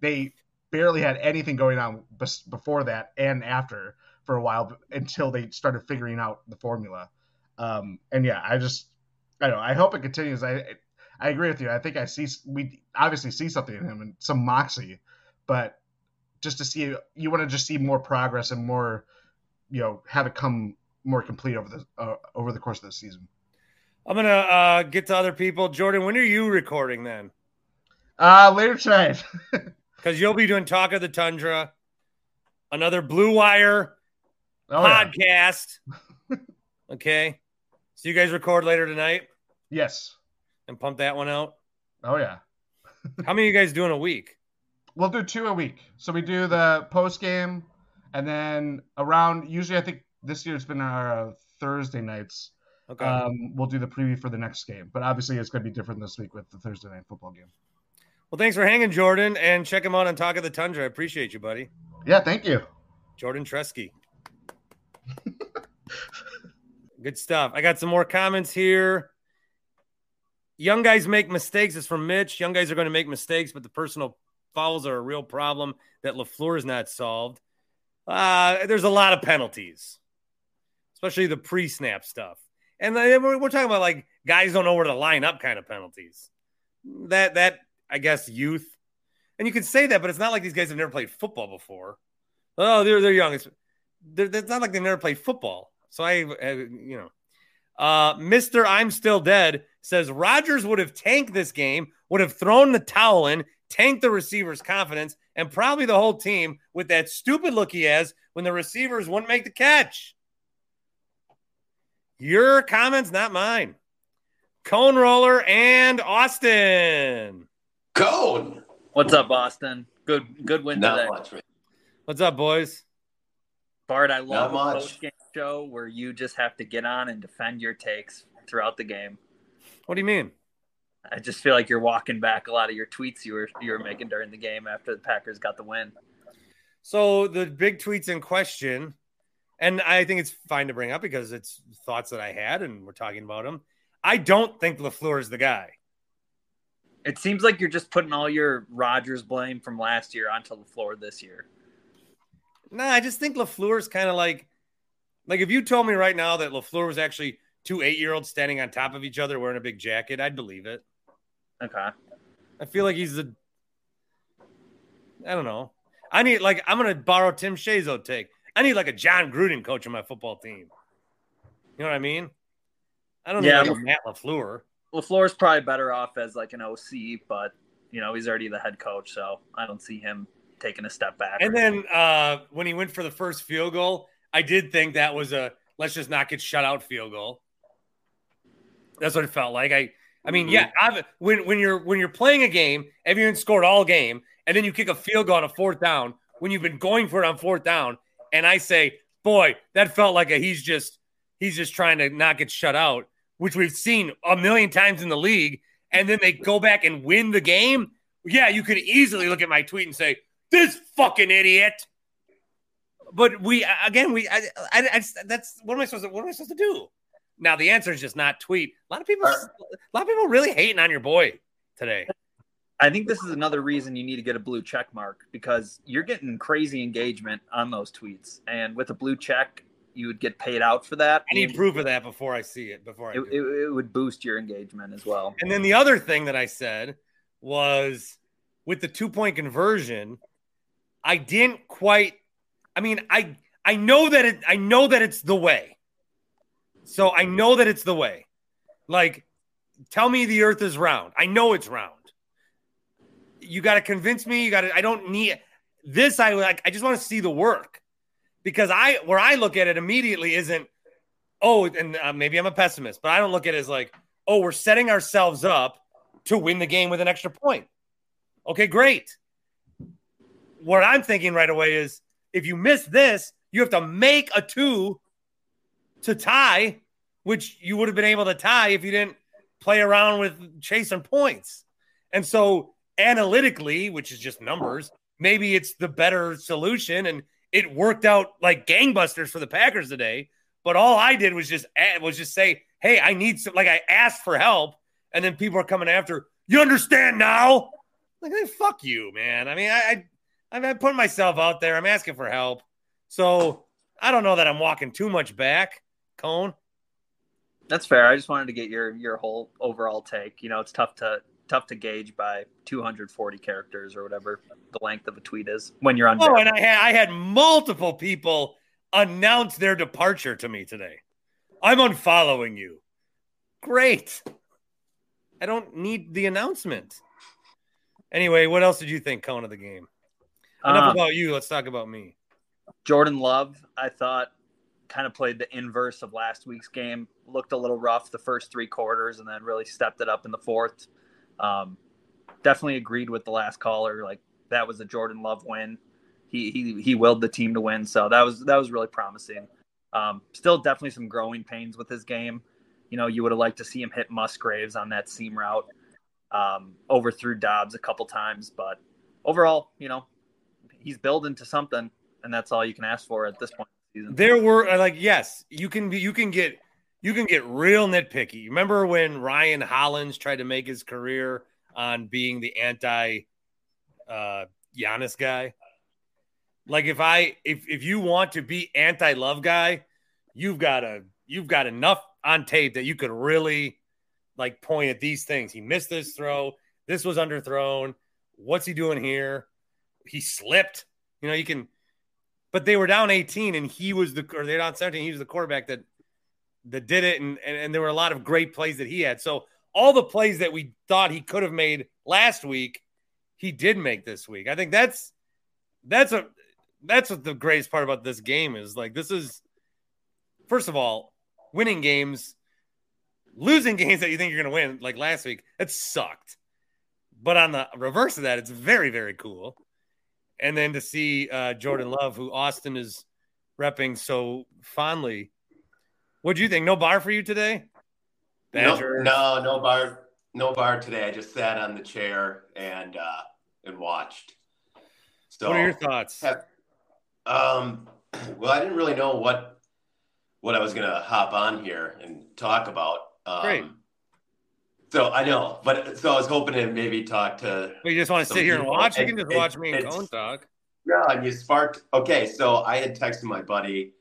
They barely had anything going on before that and after for a while until they started figuring out the formula. Um, and yeah, I just I don't know. I hope it continues. I I agree with you. I think I see we obviously see something in him and some moxie, but just to see you want to just see more progress and more, you know, have it come more complete over the uh, over the course of the season. I'm gonna uh, get to other people. Jordan, when are you recording then? Uh later tonight. [laughs] Because you'll be doing Talk of the Tundra, another Blue Wire oh, podcast. Yeah. [laughs] okay. So you guys record later tonight? Yes. And pump that one out? Oh yeah. [laughs] How many of you guys doing a week? We'll do two a week. So we do the post game, and then around usually I think this year it's been our uh, Thursday nights. Okay. Um, we'll do the preview for the next game, but obviously it's going to be different this week with the Thursday night football game. Well, thanks for hanging, Jordan, and check him out on Talk of the Tundra. I appreciate you, buddy. Yeah, thank you. Jordan Tresky. [laughs] Good stuff. I got some more comments here. Young guys make mistakes. It's from Mitch. Young guys are going to make mistakes, but the personal fouls are a real problem that LaFleur has not solved. Uh, there's a lot of penalties, especially the pre-snap stuff. And we're talking about like guys don't know where to line up kind of penalties. That that I guess, youth. And you can say that, but it's not like these guys have never played football before. Oh, they're they're young. It's, they're, not like they've never played football. So I, I you know, uh, Mister I'm still dead says Rodgers would have tanked this game, would have thrown the towel in, tanked the receiver's confidence, and probably the whole team with that stupid look he has when the receivers wouldn't make the catch. Your comments, not mine. Cone roller and Austin. Cone. What's up, Boston? Good good win Not today. much. What's up, boys? Bart, I love a post game show where you just have to get on and defend your takes throughout the game. What do you mean? I just feel like you're walking back a lot of your tweets you were you were making during the game after the Packers got the win. So the big tweets in question, and I think it's fine to bring up because it's thoughts that I had, and we're talking about them. I don't think Lafleur is the guy. It seems like you're just putting all your Rodgers blame from last year onto LaFleur this year. No, nah, I just think Lafleur is kind of like like if you told me right now that LaFleur was actually two eight-year-olds standing on top of each other wearing a big jacket, I'd believe it. Okay. I feel like he's a I don't know. I need like I'm gonna borrow Tim Shazo take. I need like a Jon Gruden coach on my football team. You know what I mean? I don't yeah, a Matt LaFleur. LaFleur's probably better off as like an OC, but you know he's already the head coach, so I don't see him taking a step back. And then uh, when he went for the first field goal, I did think that was a let's just not get shut out field goal. That's what it felt like. I I mean, yeah, I've, when when you're when you're playing a game, everyone scored all game, and then you kick a field goal on a fourth down when you've been going for it on fourth down, and I say, boy, that felt like a he's just he's just trying to not get shut out which we've seen a million times in the league, and then they go back and win the game, yeah, you could easily look at my tweet and say, this fucking idiot. But we, again, we, I, I, I that's what am I supposed to, what am I supposed to do? Now the answer is just not tweet. A lot of people, a lot of people really hating on your boy today. I think this is another reason you need to get a blue check mark because you're getting crazy engagement on those tweets. And with a blue check, you would get paid out for that. I need proof of that before I see it. Before I it, it, it, would boost your engagement as well. And then the other thing that I said was with the two point conversion, I didn't quite I mean, I I know that it I know that it's the way. So I know that it's the way. Like, tell me the earth is round. I know it's round. You got to convince me. You got to, I don't need this. I like, I just want to see the work because I, where I look at it immediately isn't, oh, and uh, maybe I'm a pessimist, but I don't look at it as like, oh, we're setting ourselves up to win the game with an extra point. Okay, great. What I'm thinking right away is if you miss this, you have to make a two to tie, which you would have been able to tie if you didn't play around with chasing points. And so analytically, which is just numbers, maybe it's the better solution. And it worked out like gangbusters for the Packers today. But all I did was just eh, was just say, "Hey, I need some." Like I asked for help, and then people are coming after. You understand now? Like, hey, fuck you, man. I mean, I, I I'm putting myself out there. I'm asking for help. So I don't know that I'm walking too much back. Cone. That's fair. I just wanted to get your your whole overall take. You know, it's tough to tough to gauge by 240 characters or whatever the length of a tweet is when you're on. Oh, and I had I had multiple people announce their departure to me today. I'm unfollowing you. Great. I don't need the announcement. Anyway, what else did you think, Cone, of the game? Enough um, about you. Let's talk about me. Jordan Love, I thought, kind of played the inverse of last week's game. Looked a little rough the first three quarters, and then really stepped it up in the fourth. Um, definitely agreed with the last caller. Like that was a Jordan Love win. He he he willed the team to win, so that was that was really promising. Um, still, definitely some growing pains with his game. You know, you would have liked to see him hit Musgraves on that seam route. Um, overthrew Doubs a couple times, but overall, you know, he's building to something, and that's all you can ask for at this point season. There were like yes, you can you can get you can get real nitpicky. Remember when Ryan Hollins tried to make his career on being the anti uh Giannis guy? Like if I if if you want to be anti love guy, you've got a you've got enough on tape that you could really like point at these things. He missed this throw. This was underthrown. What's he doing here? He slipped. You know, you can but they were down 18 and he was the or they're down 17 he was the quarterback that that did it and, and and there were a lot of great plays that he had. So all the plays that we thought he could have made last week he did make this week. I think that's that's a that's what the greatest part about this game is. Like this is first of all winning games losing [laughs] games that you think you're going to win like last week that sucked. But on the reverse of that it's very very cool. And then to see uh, Jordan Love, who Austin is repping so fondly. What do you think? No bar for you today? Badger. No, no, no bar, no bar today. I just sat on the chair and uh, and watched. So, what are your thoughts? Have, um, [clears throat] well, I didn't really know what what I was gonna hop on here and talk about. Um, Great. So I know, but so I was hoping to maybe talk to. But you just want to sit here and watch? And, you can just watch me and Cone talk. Yeah, and you sparked. Okay, so I had texted my buddy.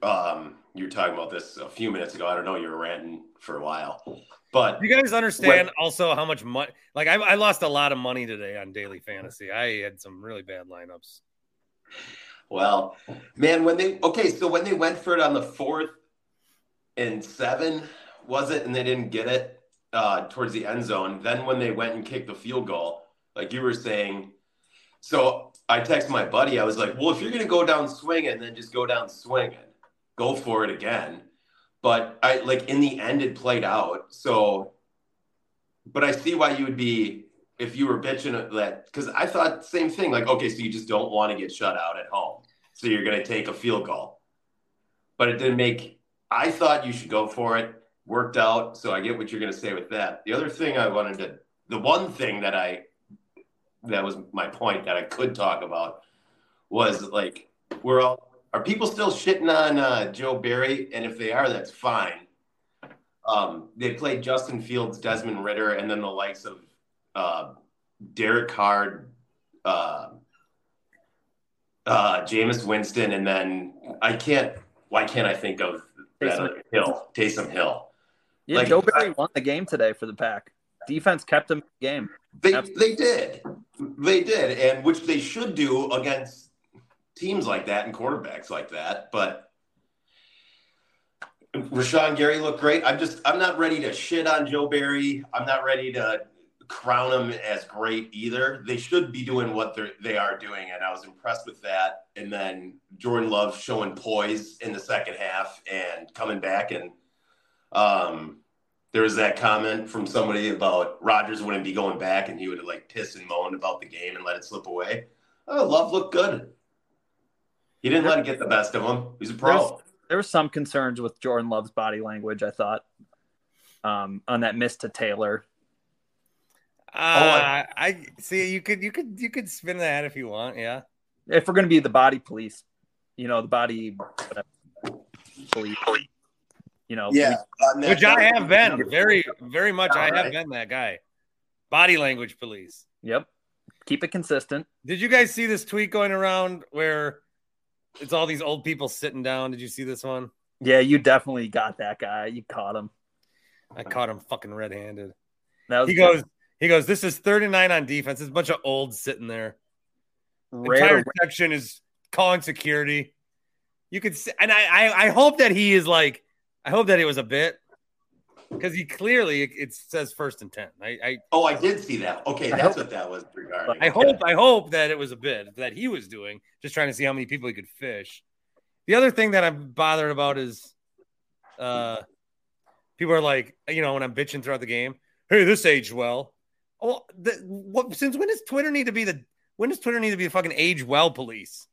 Um, you were talking about this a few minutes ago. I don't know. You were ranting for a while, but you guys understand when, also how much money? Like I, I lost a lot of money today on daily fantasy. I had some really bad lineups. Well, man, when they okay, so when they went for it on the fourth and seven, was it, and they didn't get it uh, towards the end zone. Then when they went and kicked the field goal, like you were saying, so I texted my buddy. I was like, "Well, if you're gonna go down swinging, then just go down swinging, go for it again." But I like in the end, it played out. So, but I see why you would be if you were bitching at that because I thought same thing. Like, okay, so you just don't want to get shut out at home, so you're gonna take a field goal. But it didn't make. I thought you should go for it worked out. So I get what you're to say with that. The other thing I wanted to, the one thing that I, that was my point that I could talk about was like, we're all, are people still shitting on uh, Joe Barry? And if they are, that's fine. Um, they played Justin Fields, Desmond Ridder, and then the likes of uh, Derek Carr, uh, uh, Jameis Winston, and then I can't. Why can't I think of Taysom Hill? Taysom Hill. Yeah, like, Joe Barry I, won the game today for the Pack. Defense kept them in the game. They they did, they did, and which they should do against teams like that and quarterbacks like that. But Rashan Gary looked great. I'm just I'm not ready to shit on Joe Barry. I'm not ready to crown him as great either. They should be doing what they they are doing, and I was impressed with that. And then Jordan Love showing poise in the second half and coming back. And um, there was that comment from somebody about Rodgers wouldn't be going back, and he would like pissed and moaned about the game and let it slip away. Oh, Love looked good. He didn't let it get the best of him. He's a pro. There's- there were some concerns with Jordan Love's body language. I thought um, on that miss to Taylor. Uh, I see. You could, you could, you could spin that if you want. Yeah. If we're going to be the body police, you know, the body police, you know, Yeah, on Which I have been very, very much. I have Alright. been that guy. Body language police. Yep. Keep it consistent. Did you guys see this tweet going around where it's all these old people sitting down? Did you see this one? Yeah, you definitely got that guy. You caught him. I caught him fucking red-handed. That He good. goes, he goes. This is 39 on defense. There's a bunch of olds sitting there. Rare Entire section is calling security. You could, see, and I, I, I hope that he is like, I hope that it was a bit because he clearly it, it says first and ten. I, I, Oh, I did see that. Okay, I that's hope- what that was regarding. I hope, I hope that it was a bit that he was doing, just trying to see how many people he could fish. The other thing that I'm bothered about is, uh, people are like, you know, when I'm bitching throughout the game, hey, this aged well. Oh, the, what? Since when does Twitter need to be the? When does Twitter need to be the fucking age well police?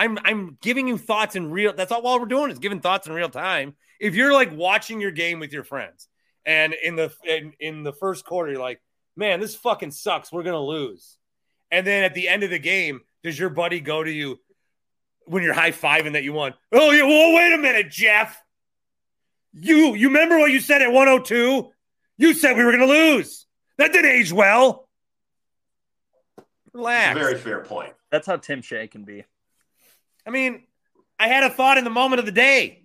I'm I'm giving you thoughts in real. That's all. All we're doing is giving thoughts in real time. If you're like watching your game with your friends, and in the in, in the first quarter, you're like, man, this fucking sucks. We're gonna lose. And then at the end of the game, does your buddy go to you when you're high fiving that you won? Oh, yeah. Well, wait a minute, Jeff. You you remember what you said at 102? You said we were gonna lose. That didn't age well. It's Relax. very fair point. That's how Tim Shea can be. I mean, I had a thought in the moment of the day.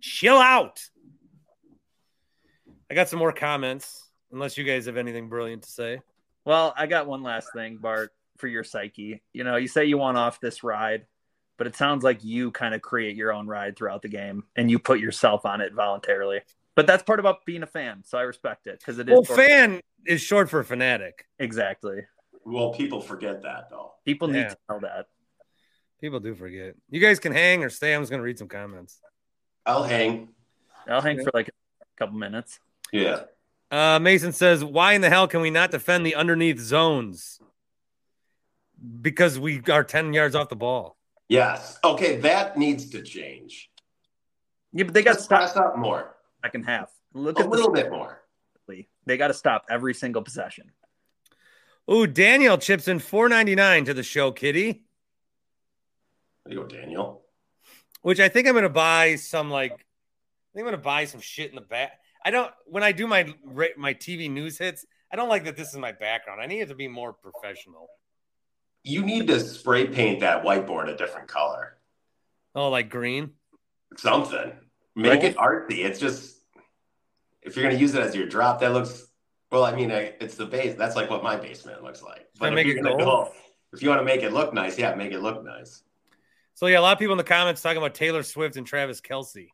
Chill out. I got some more comments, unless you guys have anything brilliant to say. Well, I got one last thing, Bart, for your psyche. You know, you say you want off this ride, but it sounds like you kind of create your own ride throughout the game and you put yourself on it voluntarily. But that's part about being a fan, so I respect it because it is. Well, short- fan is short for fanatic. exactly. Well, people forget that though. People need to know that. People do forget. You guys can hang or stay. I'm just going to read some comments. I'll hang. I'll hang for like a couple minutes. Yeah. Uh, Mason says, "Why in the hell can we not defend the underneath zones? Because we are ten yards off the ball. Yes. Okay, that needs to change. Yeah, but they got Let's stopped press up more. second half. Look A at little the bit more. They got to stop every single possession. Ooh, Daniel chips in four ninety nine to the show, Kitty. There you go, Daniel. Which I think I'm going to buy some like. I think I'm going to buy some shit in the back. I don't when I do my my TV news hits. I don't like that this is my background. I need it to be more professional. You need to spray paint that whiteboard a different color. Oh, like green. Something. Make it artsy. It's just if you're going to use it as your drop, that looks well. I mean, I, it's the base. That's like what my basement looks like. I if make you're it gonna go, if you want to make it look nice, yeah, make it look nice. So yeah, a lot of people in the comments talking about Taylor Swift and Travis Kelce.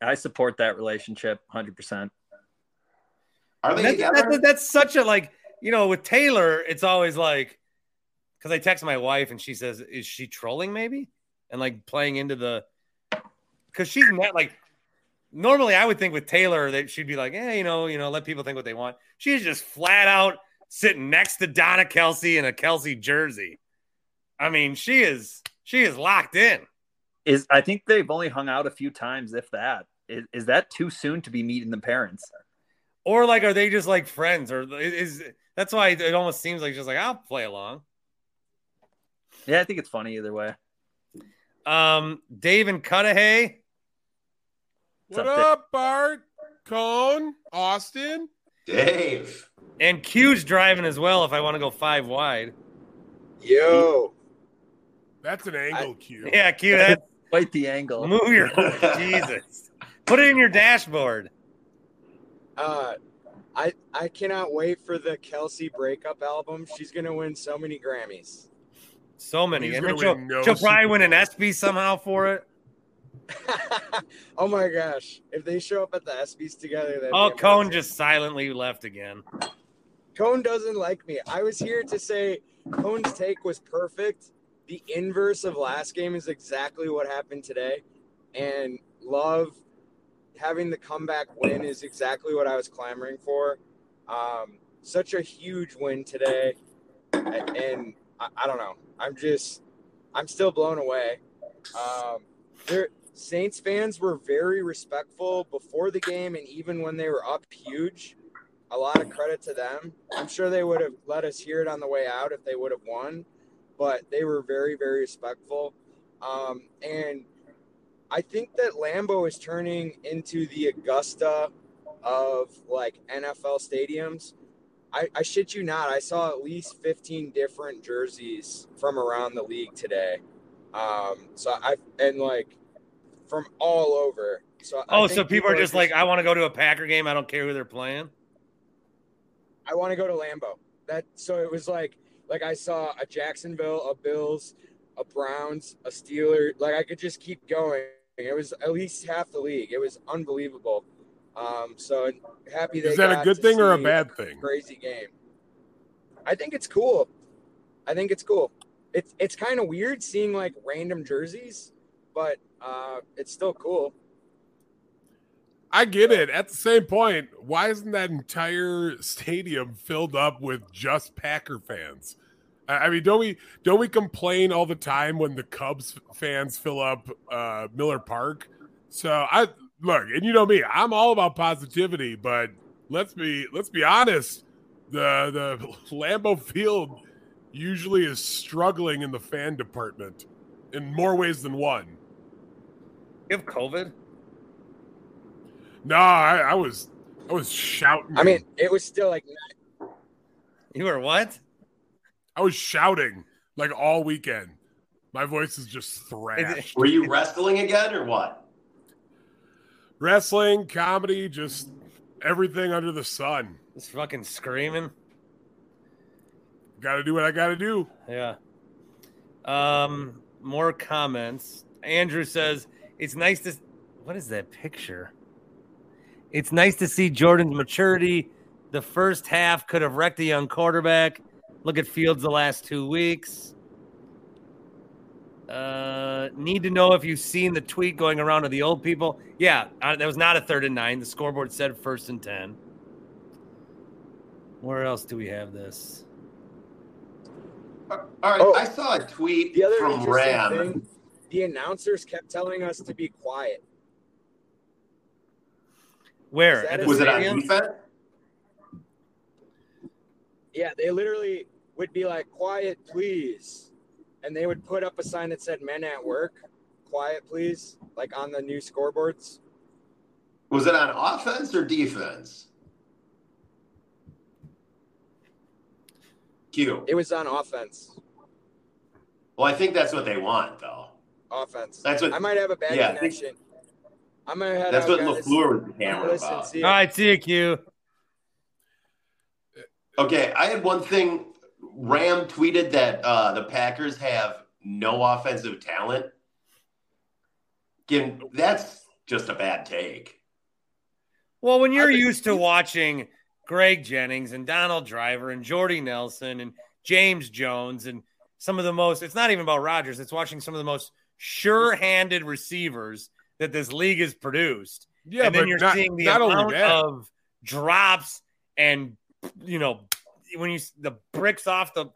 I support that relationship 100%. Are they That's, together? that's, that's such a like you know with Taylor, it's always like because I text my wife and she says, "Is she trolling maybe?" And like playing into the because she's not like normally I would think with Taylor that she'd be like, "Yeah, you know, you know, let people think what they want." She's just flat out sitting next to Donna Kelce in a Kelce jersey. I mean, she is she is locked in. Is I think they've only hung out a few times, if that. Is, is that too soon to be meeting the parents? Or like, are they just like friends? Or is that's why it almost seems like just like I'll play along. Yeah, I think it's funny either way. Um, Dave and Cudahy. What's What up, Dave? up, Bart? Cone? Austin? Dave. And Q's driving as well if I want to go five wide. Yo, That's an angle cue. Yeah, Q, that Quite the angle. move your [laughs] Jesus. Put it in your dashboard. uh, I I cannot wait for the Kelce breakup album. She's gonna win so many Grammys. So many. He's And she'll, no she'll probably Super win an Bowls. SB somehow for it. [laughs] oh my gosh! If they show up at the ESPYS together, that'd Oh, be Cone just silently left again. Cone doesn't like me. I was here to say Cone's take was perfect. The inverse of last game is exactly what happened today. And love having the comeback win is exactly what I was clamoring for. Um, such a huge win today. And I, I don't know. I'm just, I'm still blown away. Um, there, Saints fans were very respectful before the game and even when they were up huge a lot of credit to them. I'm sure they would have let us hear it on the way out if they would have won, but they were very, very respectful. Um, and I think that Lambeau is turning into the Augusta of like NFL stadiums. I, I shit you not, I saw at least 15 different jerseys from around the league today. Um, so I and like from all over. So Oh, so people are just like, I want to go to a Packer game. I don't care who they're playing. I want to go to Lambeau. That so it was like like I saw a Jacksonville, a Bills, a Browns, a Steeler. Like I could just keep going. It was at least half the league. It was unbelievable. Um, so happy they Is that a good thing or a bad thing? Crazy game. I think it's cool. I think it's cool. It's it's kind of weird seeing like random jerseys, but uh, it's still cool. I get it. At the same point, why isn't that entire stadium filled up with just Packer fans? I mean, don't we don't we complain all the time when the Cubs fans fill up uh, Miller Park? So I look, and you know me, I'm all about positivity, but let's be let's be honest. The the [laughs] Lambeau Field usually is struggling in the fan department in more ways than one. You have COVID? No, I, I was I was shouting. I mean, it was still like You were what? I was shouting like all weekend. My voice is just thrashed. Were you wrestling again or what? Wrestling, comedy, just everything under the sun. Just fucking screaming. Got to do what I got to do. Yeah. Um, more comments. Andrew says it's nice to. What is that picture? It's nice to see Jordan's maturity. The first half could have wrecked a young quarterback. Look at Fields the last two weeks. Uh, need to know if you've seen the tweet going around of the old people. Yeah, uh, that was not a third and nine. The scoreboard said first and ten. Where else do we have this? All right, Oh, I saw a tweet the other from Ram. thing, the announcers kept telling us to be quiet. Where? Is that At the a Was it on stadium? defense? Yeah, they literally would be like, "Quiet, please," and they would put up a sign that said "Men at Work." Quiet, please, like on the new scoreboards. Was it on offense or defense? Q. It was on offense. Well, I think that's what they want, though. Offense. That's what- I might have a bad yeah, I think- connection. I'm gonna head That's out, what guys. Lafleur was hammering Listen, about. see All ya. see you, Q. Okay, I had one thing. Ram tweeted that uh, the Packers have no offensive talent. Again, that's just a bad take. Well, when you're been- used to watching Greg Jennings and Donald Driver and Jordy Nelson and James Jones and some of the most, it's not even about Rodgers, it's watching some of the most sure handed receivers that this league has produced. Yeah, and then but you're not, seeing the not amount of drops and, you know, when you the bricks off the,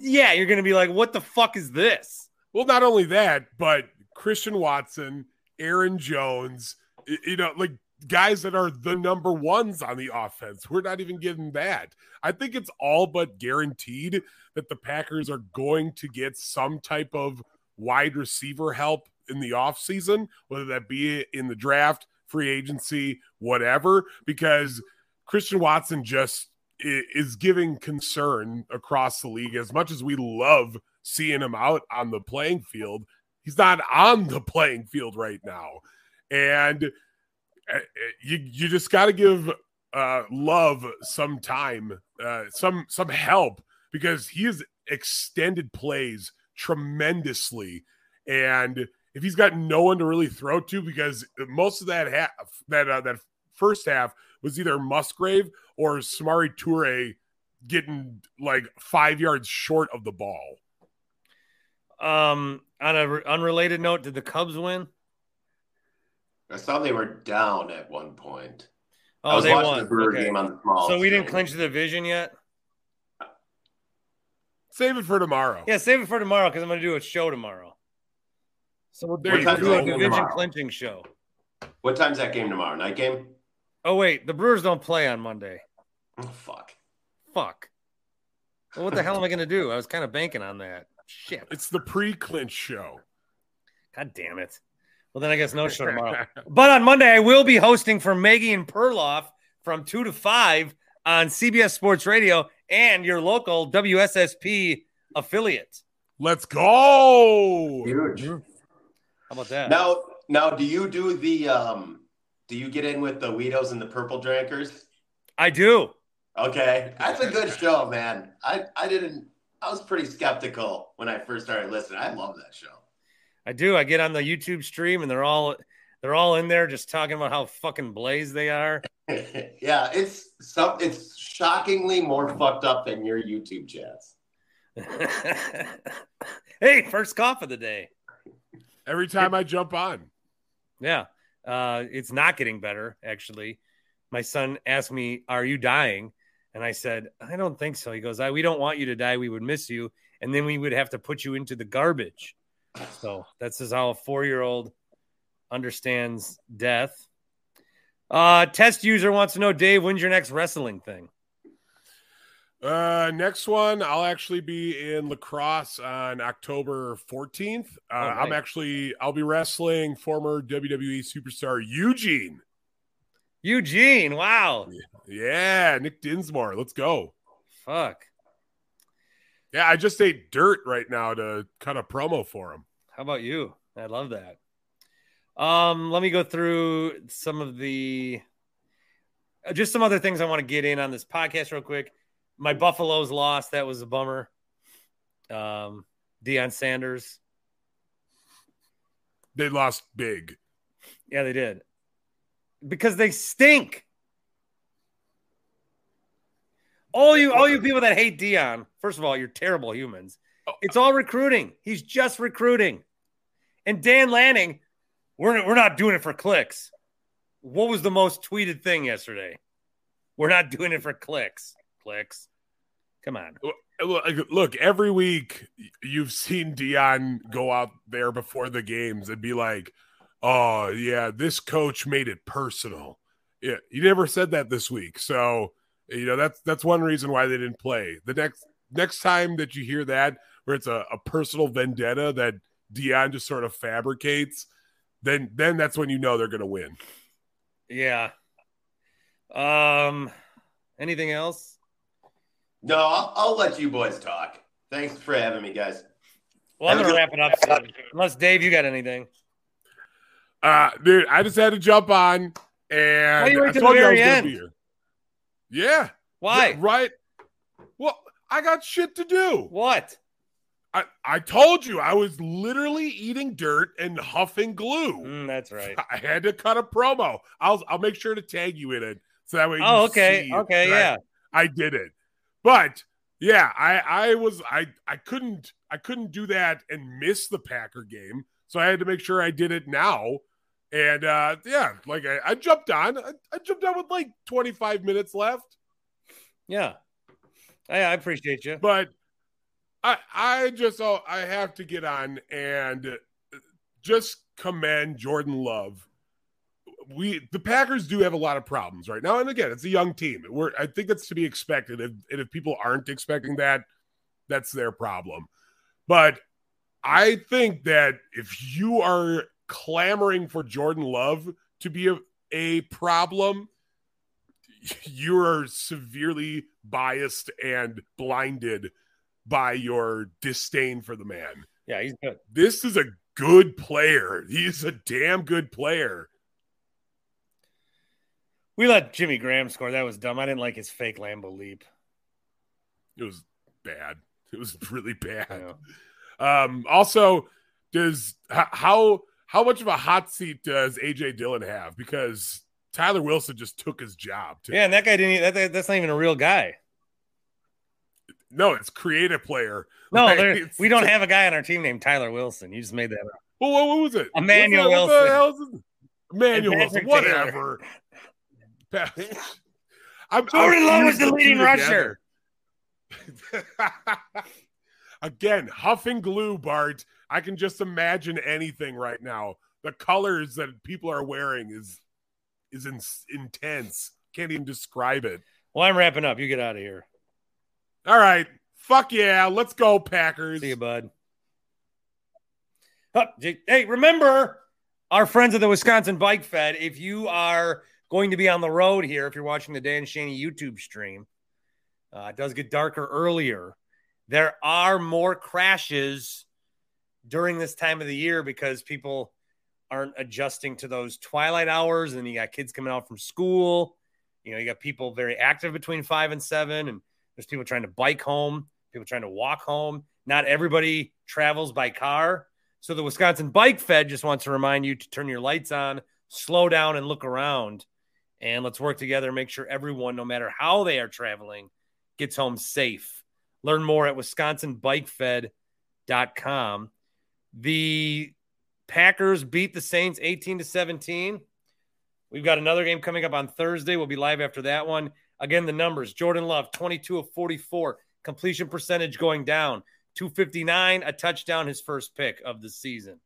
yeah, you're going to be like, what the fuck is this? Well, not only that, but Christian Watson, Aaron Jones, you know, like guys that are the number ones on the offense. We're not even getting that. I think it's all but guaranteed that the Packers are going to get some type of wide receiver help in the off season, whether that be in the draft, free agency, whatever, because Christian Watson just is giving concern across the league as much as we love seeing him out on the playing field. He's not on the playing field right now. And uh, you you just got to give uh, love some time, uh, some some help because he has extended plays tremendously. And if he's got no one to really throw to, because most of that half, that uh, that first half was either Musgrave or Samori Toure getting like five yards short of the ball. Um, on an re- unrelated note, did the Cubs win? I saw they were down at one point. I Oh, was they watching won. the Okay. game on the small. So we didn't screen. clinch the division yet. Save it for tomorrow. Yeah, save it for tomorrow because I'm going to do a show tomorrow. So we'll There do, you we'll do a division clinching show. What time's that game tomorrow? Night game? Oh wait, the Brewers don't play on Monday. Oh fuck. Fuck. Well, what the hell am I going to do? I was kind of banking on that. Shit. It's the pre-clinch show. God damn it. Well, then I guess no show tomorrow. but on Monday, I will be hosting for Maggie and Perloff from 2 to 5 on CBS Sports Radio and your local WSSP affiliate. Let's go. Huge. How about that? Now, now, do you do the um? Do you get in with the Weedos and the Purple Drinkers? I do. Okay, that's a good show, man. I I didn't. I was pretty skeptical when I first started listening. I love that show. I do. I get on the YouTube stream and they're all they're all in there just talking about how fucking blaze they are. [laughs] yeah, it's some. It's shockingly more fucked up than your YouTube chats. [laughs] hey, first cough of the day. Every time I jump on. Yeah. Uh, it's not getting better, actually. My son asked me, Are you dying? And I said, I don't think so. He goes, I, We don't want you to die. We would miss you. And then we would have to put you into the garbage. So that's just how a four year old understands death. Uh, test user wants to know, Dave, when's your next wrestling thing? Uh, next one, I'll actually be in La Crosse on October 14th. Uh, Oh, I'm actually, I'll be wrestling former WWE superstar Eugene. Eugene. Wow. Yeah, Nick Dinsmore. Let's go. Fuck. Yeah, I just ate dirt right now to cut a promo for him. How about you? I love that. Um, let me go through some of the uh, just some other things I want to get in on this podcast real quick. My Buffaloes lost. That was a bummer. Um, Deion Sanders. They lost big. Yeah, they did. Because they stink. All you all you people that hate Deion, first of all, you're terrible humans. It's all recruiting. He's just recruiting. And Dan Lanning, we're we're not doing it for clicks. What was the most tweeted thing yesterday? We're not doing it for clicks. Clicks. Come on. Look, every week you've seen Deion go out there before the games and be like, "Oh yeah, this coach made it personal." Yeah, you never said that this week, so you know that's that's one reason why they didn't play. The next next time that you hear that, where it's a, a personal vendetta that Deion just sort of fabricates, then then that's when you know they're going to win. Yeah. Um anything else? No, I'll, I'll let you boys talk. Thanks for having me, guys. Well, I'm gonna wrap it up soon. Unless Dave, you got anything. Uh, dude, I just had to jump on, and Why you wait I told you I was very gonna be here. Yeah. Why? Yeah, right. Well, I got shit to do. What? I, I told you I was literally eating dirt and huffing glue. Mm, that's right. [laughs] I had to cut a promo. I'll I'll make sure to tag you in it so that way. you Oh, okay. see Okay, that I- yeah. I, did it, but yeah, I I was I I couldn't I couldn't do that and miss the Packer game, so I had to make sure I did it now. And uh yeah, like I, I jumped on. I, I jumped on with like 25 minutes left. Yeah. I, I appreciate you. But I I just oh I have to get on and just commend Jordan Love. We the Packers do have a lot of problems right now, and again, it's a young team. We're I think that's to be expected. If, and if people aren't expecting that, that's their problem. But I think that if you are clamoring for Jordan Love to be a, a problem, [laughs] you are severely biased and blinded by your disdain for the man. Yeah, he's good. This is a good player. He's a damn good player. We let Jimmy Graham score. That was dumb. I didn't like his fake Lambeau leap. It was bad. It was [laughs] really bad. Um, also, does how how much of a hot seat does AJ Dillon have? Because Tyler Wilson just took his job. Too. Yeah, and that guy didn't. That, that's not even a real guy. No, it's creative player. No, like, we don't have a guy on our team named Tyler Wilson. You just made that up. Well, what, what was it? Emmanuel Wilson. Emmanuel Wilson. Whatever. [laughs] I'm, Jordan Love was the leading rusher. [laughs] Again, huff and glue, Bart. I can just imagine anything right now. The colors that people are wearing is is in, intense. Can't even describe it. Well, I'm wrapping up. You get out of here. All right. Fuck yeah. Let's go, Packers. See you, bud. Hey, remember our friends at the Wisconsin Bike Fed. If you are going to be on the road here, if you're watching the Dan Shaney YouTube stream, uh, it does get darker earlier. There are more crashes during this time of the year because people aren't adjusting to those twilight hours, and you got kids coming out from school. You know, you got people very active between five and seven, and there's people trying to bike home, people trying to walk home. Not everybody travels by car. So the Wisconsin Bike Fed just wants to remind you to turn your lights on, slow down, and look around. And let's work together and make sure everyone, no matter how they are traveling, gets home safe. Learn more at wisconsinbikefed.com. The Packers beat the Saints 18 to 17. We've got another game coming up on Thursday. We'll be live after that one. Again, the numbers Jordan Love, 22 of 44, completion percentage going down. 259, a touchdown, his first pick of the season.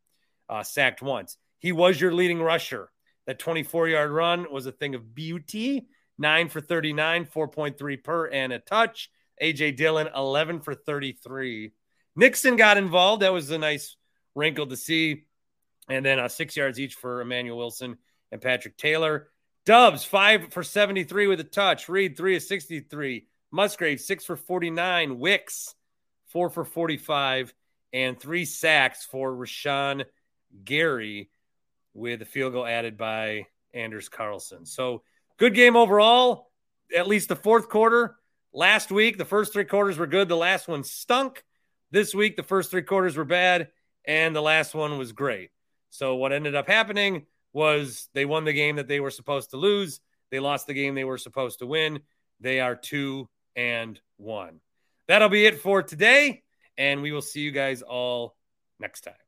Uh, sacked once. He was your leading rusher. That 24 yard run was a thing of beauty. Nine for 39, 4.3 per and a touch. AJ Dillon, 11 for 33. Nixon got involved. That was a nice wrinkle to see. And then uh, six yards each for Emmanuel Wilson and Patrick Taylor. Doubs, five for 73 with a touch. Reed, three of 63. Musgrave, six for 49. Wicks, four for 45, and three sacks for Rashan Gary with a field goal added by Anders Carlson. So good game overall, at least the fourth quarter. Last week, the first three quarters were good. The last one stunk. This week, the first three quarters were bad, and the last one was great. So what ended up happening was they won the game that they were supposed to lose. They lost the game they were supposed to win. They are two and one. That'll be it for today. And we will see you guys all next time.